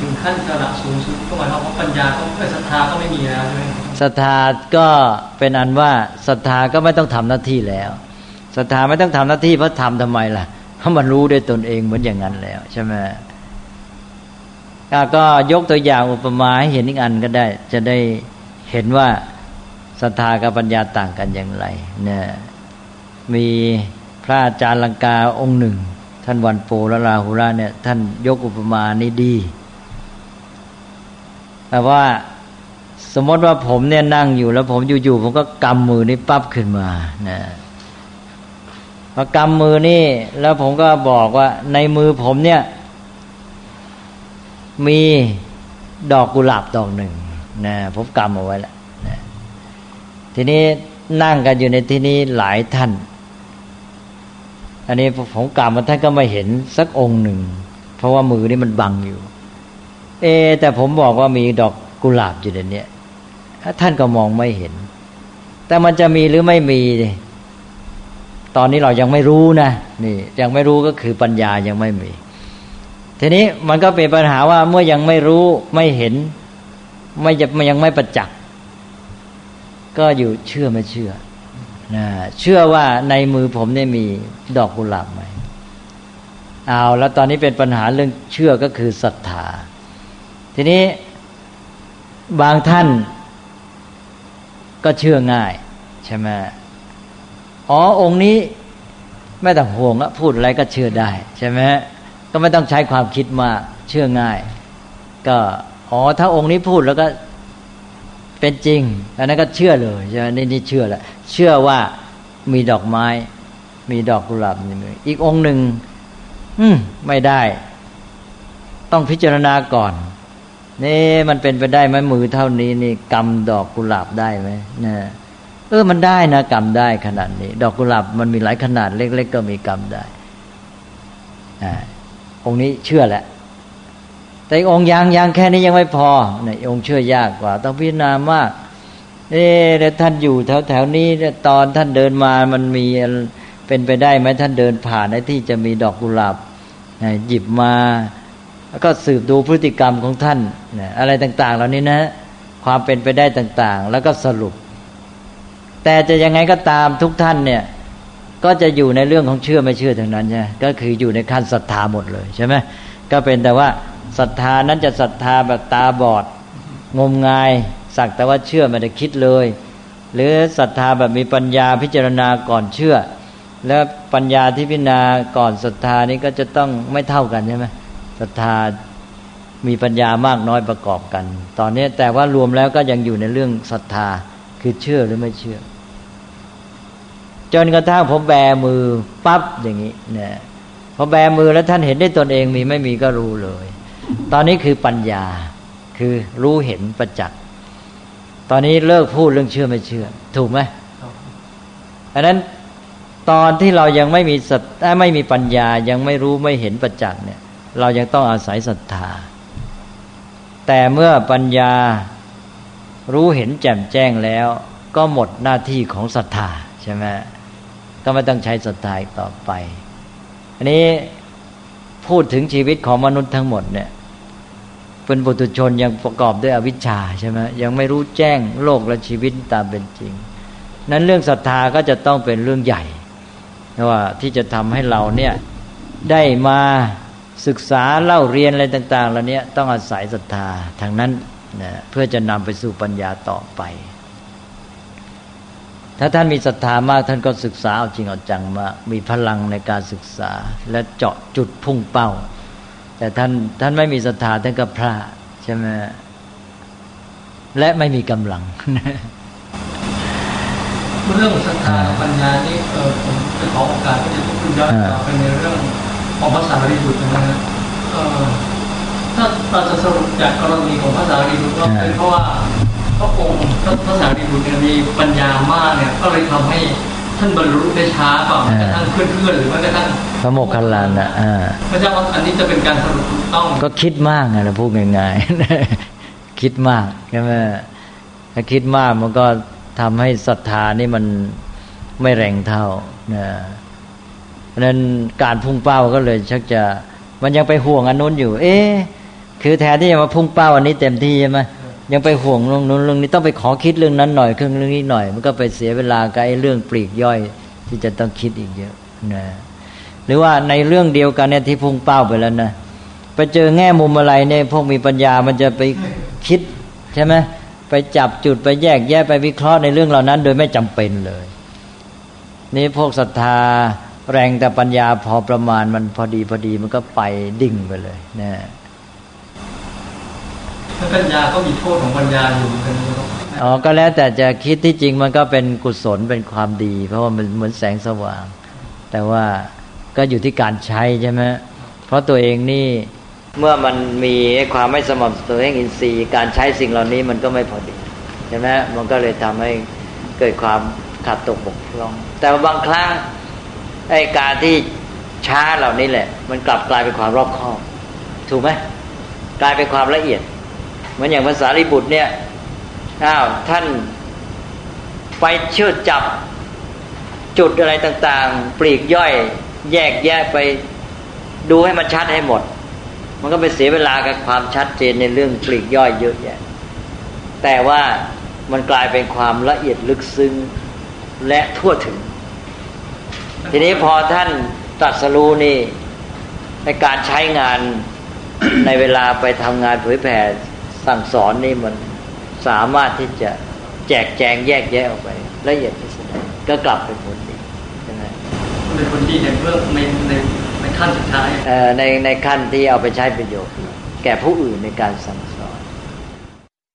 ถึงขั้นสระสูงสุดก็หมายความว่าปัญญาก็ศรัทธาก็ไม่มีแล้วใช่ไหมศรัทธาก็เป็นอันว่าศรัทธาก็ไม่ต้องทำหน้าที่แล้วศรัทธาไม่ต้องทำหน้าที่เพราะทำทำไมล่ะเพราะมันรู้ด้วยตนเองเหมือนอย่างนั้นแล้วใช่ไหม ก็ยกตัวอย่างอุปมาให้เห็นอีกอันก็ได้ จะได้เห็นว่าศรัทธากับปัญญาต่างกันอย่างไรเนี่ยมีพระอาจารย์ลังกาองค์หนึ่ง ท่านวันโปและราหุระเนี่ย ท่านยกอุปมานี้ดีแต่ว่าสมมติว่าผมเนี่ยนั่งอยู่แล้วผมอยู่ๆผมก็กำมือนี่ปั๊บขึ้นมานะพอกำมือนี่ แล้วผมก็บอกว่าในมือผมเนี่ย มีดอกกุหลาบดอกหนึ่งนะผมกำเอาไว้แล้วนะทีนี้นั่งกันอยู่ในที่นี้หลายท่าน อันนี้ผมกำมาท่านก็ไม่เห็นสักองค์หนึ่ง เพราะว่ามือนี่มันบังอยู่ เอ แต่ผมบอกว่ามีดอกกุหลาบอยู่ในนี้ท่านก็มองไม่เห็น แต่มันจะมีหรือไม่มีตอนนี้เรายังไม่รู้นะนี่ ยังไม่รู้ก็คือปัญญายังไม่มี ทีนี้มันก็เป็นปัญหาว่าเมื่อยังไม่รู้ไม่เห็น ไม่ยังไม่ประจักษ์ก็อยู่เชื่อไม่เชื่อนะเชื่อว่าในมือผมเนี่ยมีดอกกุหลาบไหมเอาแล้วตอนนี้เป็นปัญหาเรื่องเชื่อก็คือศรัทธา ทีนี้บางท่านก็เชื่อง่าย ใช่ไหมอ๋อองค์นี้ไม่ต้องห่วงพูดอะไรก็เชื่อได้ ใช่ไหม ก็ไม่ต้องใช้ความคิดมากเชื่อง่าย ก็อ๋อถ้าองค์นี้พูดแล้วก็เป็นจริง อันนั้นก็เชื่อเลยใช่ไหมนี่นี่เชื่อแหละเชื่อว่ามีดอกไม้ มีดอกกุหลาบในมืออีกองค์หนึ่งอืมไม่ได้ ต้องพิจารณาก่อนนี่มันเป็นไปได้ไหมมือเท่านี้นี่กำดอกกุหลาบได้ไหมนะเออมันได้นะกำได้ขนาดนี้ ดอกกุหลาบมันมีหลายขนาดเล็ก ๆ ก็มีกำได้อ่า องค์นี้เชื่อแหละ แต่องค์ยังยังแค่นี้ยังไม่พอเนี่ยองค์เชื่อยากกว่า ต้องพิจารณามาก เอ๊ะท่านอยู่แถวแถวนี้ตอนท่านเดินมามันมีเป็นไปได้ไหมท่านเดินผ่านในที่จะมีดอกกุหลาบหยิบมา แล้วก็สืบดูพฤติกรรมของท่านอะไรต่าง ๆ เหล่านี้นะ ความเป็นไปได้ต่าง ๆ แล้วก็สรุป แต่จะยังไงก็ตามทุกท่านเนี่ย ก็จะอยู่ในเรื่องของเชื่อไม่เชื่อทั้งนั้นใช่ก็คืออยู่ในขั้นศรัทธาหมดเลยใช่ไหมก็เป็นแต่ว่าศรัทธานั้นจะศรัทธาแบบตาบอด งมงายสักแต่ว่าเชื่อไม่ได้คิดเลย หรือศรัทธาแบบมีปัญญาพิจารณาก่อนเชื่อ แล้วปัญญาที่พิจารณาก่อนศรัทธานี้ก็จะต้องไม่เท่ากันใช่ไหมศรัทธามีปัญญามากน้อยประกอบกัน ตอนนี้แต่ว่ารวมแล้วก็ยังอยู่ในเรื่องศรัทธาคือเชื่อหรือไม่เชื่อ จนกระทั่งผมแบมือปั๊บอย่างนี้เนี่ยพอแบมือแล้วท่านเห็นได้ตนเองมีไม่มีก็รู้เลย ตอนนี้คือปัญญาคือรู้เห็นประจักษ์ตอนนี้เลิกพูดเรื่องเชื่อไม่เชื่อ ถูกไหมอันนั้นตอนที่เรายังไม่มีสัตไม่มีปัญญายังไม่รู้ไม่เห็นประจักษ์เนี่ย เรายังต้องอาศัยศรัทธา แต่เมื่อปัญญารู้เห็นแจ่มแจ้งแล้ว ก็หมดหน้าที่ของศรัทธาใช่ไหม ก็ไม่ต้องใช้ศรัทธาต่อไป อันนี้พูดถึงชีวิตของมนุษย์ทั้งหมดเนี่ยเป็นบุตุชนยังประกอบด้วยอวิชชาใช่ไหมยังไม่รู้แจ้งโลกและชีวิตตามเป็นจริง นั้นเรื่องศรัทธาก็จะต้องเป็นเรื่องใหญ่ว่าที่จะทำให้เราเนี่ยได้มาศึกษาเล่าเรียนอะไรต่างๆเหล่านี้ต้องอาศัยศรัทธาทางนั้นนะเพื่อจะนำไปสู่ปัญญาต่อไป ถ้าท่านมีศรัทธามากท่านก็ศึกษาเอาจริงเอาจังมากมีพลังในการศึกษาและเจาะจุดพุ่งเป้า แต่ท่านท่านไม่มีศรัทธาท่านก็พลาดใช่ไหมและไม่มีกำลัง เรื่องศรัทธาปัญญานี่เออผมจะขอโอกาสที่จะพูดย้อนกลับไปในเรื่องของภาษารีบุตรนะฮะถ้าเราจะสรุปจากกรณีของภาษารีบุตรก็เป็นเพราะว่า พระองค์ภาษารีบุตรมีปัญญามากเนี่ยก็เลยทำให้ท่านบรรลุได้ช้าเปล่ากระทั่งเพื่อนๆหรือว่ากระทั่งพระโมคคัลลานะอ่าพระเจ้าอันนี้จะเป็นการสรุปถูกต้อง ก็คิดมากไงเราพูดง่ายๆคิดมากใช่ไหมถ้าคิดมากมันก็ทำให้ศรัทธานี่มันไม่แรงเท่านะเพราะนั้นการพุ่งเป้าก็เลยชักจะมันยังไปห่วงอันนู้นอยู่ เอ๊คือแทนที่จะมาพุ่งเป้าอันนี้เต็มที่ใช่ไหม ยังไปห่วงเรื่องนู้นเรื่องนี้ต้องไปขอคิดเรื่องนั้นหน่อยเรื่องเรื่องนี้หน่อย มันก็ไปเสียเวลากับไอ้เรื่องปลีกย่อย ที่จะต้องคิดอีกเยอะนะหรือว่าในเรื่องเดียวกันเนี่ยที่พุ่งเป้าไปแล้วนะไปเจอแง่มุมอะไรเนี่ยพวกมีปัญญามันจะไปคิดใช่ไหมไปจับจุดไปแยกแยะไปวิเคราะห์ในเรื่องเหล่านั้น โดยไม่จำเป็นเลย นี่พวกศรัทธาแรงแต่ปัญญาพอประมาณมันพอดีพอดีมันก็ไปดิ่งไปเลยนะ ปัญญาก็มีโทษของปัญญาอยู่กันอ๋อก็แล้วแต่จะคิดที่จริงมันก็เป็นกุศลเป็นความดี เพราะว่ามันเหมือนแสงสว่าง แต่ว่าก็อยู่ที่การใช้ใช่ไหมเพราะตัวเองนี่เมื่อมันมีความไม่สม่ำเสมอแห่งอินทรีย์การใช้สิ่งเหล่านี้มันก็ไม่พอดีใช่ไหมมันก็เลยทำให้เกิดความขาดตกบกพร่อง แต่บางครั้งไอ้การที่ช้าเหล่านี้แหละ มันกลับกลายเป็นความรอบคอบ ถูกไหมกลายเป็นความละเอียด มือนอย่างภาษาลิบุตรเนี่ยอ้าวท่านไปเชื่อจับจุดอะไรต่างๆ ปลีกย่อย แยกแยะไปดูให้มันชัดให้หมด มันก็ไปเสียเวลากับความชัดเจนในเรื่องปลีกย่อยเยอะแยะ แต่ว่ามันกลายเป็นความละเอียดลึกซึ้งและทั่วถึง ทีนี้พอท่านตรัสรู้นี่ในการใช้งานในเวลาไปทำงานเผยแผ่ สั่งสอนนี่มันสามารถที่จะแจกแจงแยกแยะออกไปละเอียดที่สุดก็กลับเป็นผลดีใช่ไหมเป็นผลดีในเรื่องในในในขั้นสุดท้ายในในขั้นที่เอาไปใช้ประโยชน์ แก่ผู้อื่นในการสั่งสอน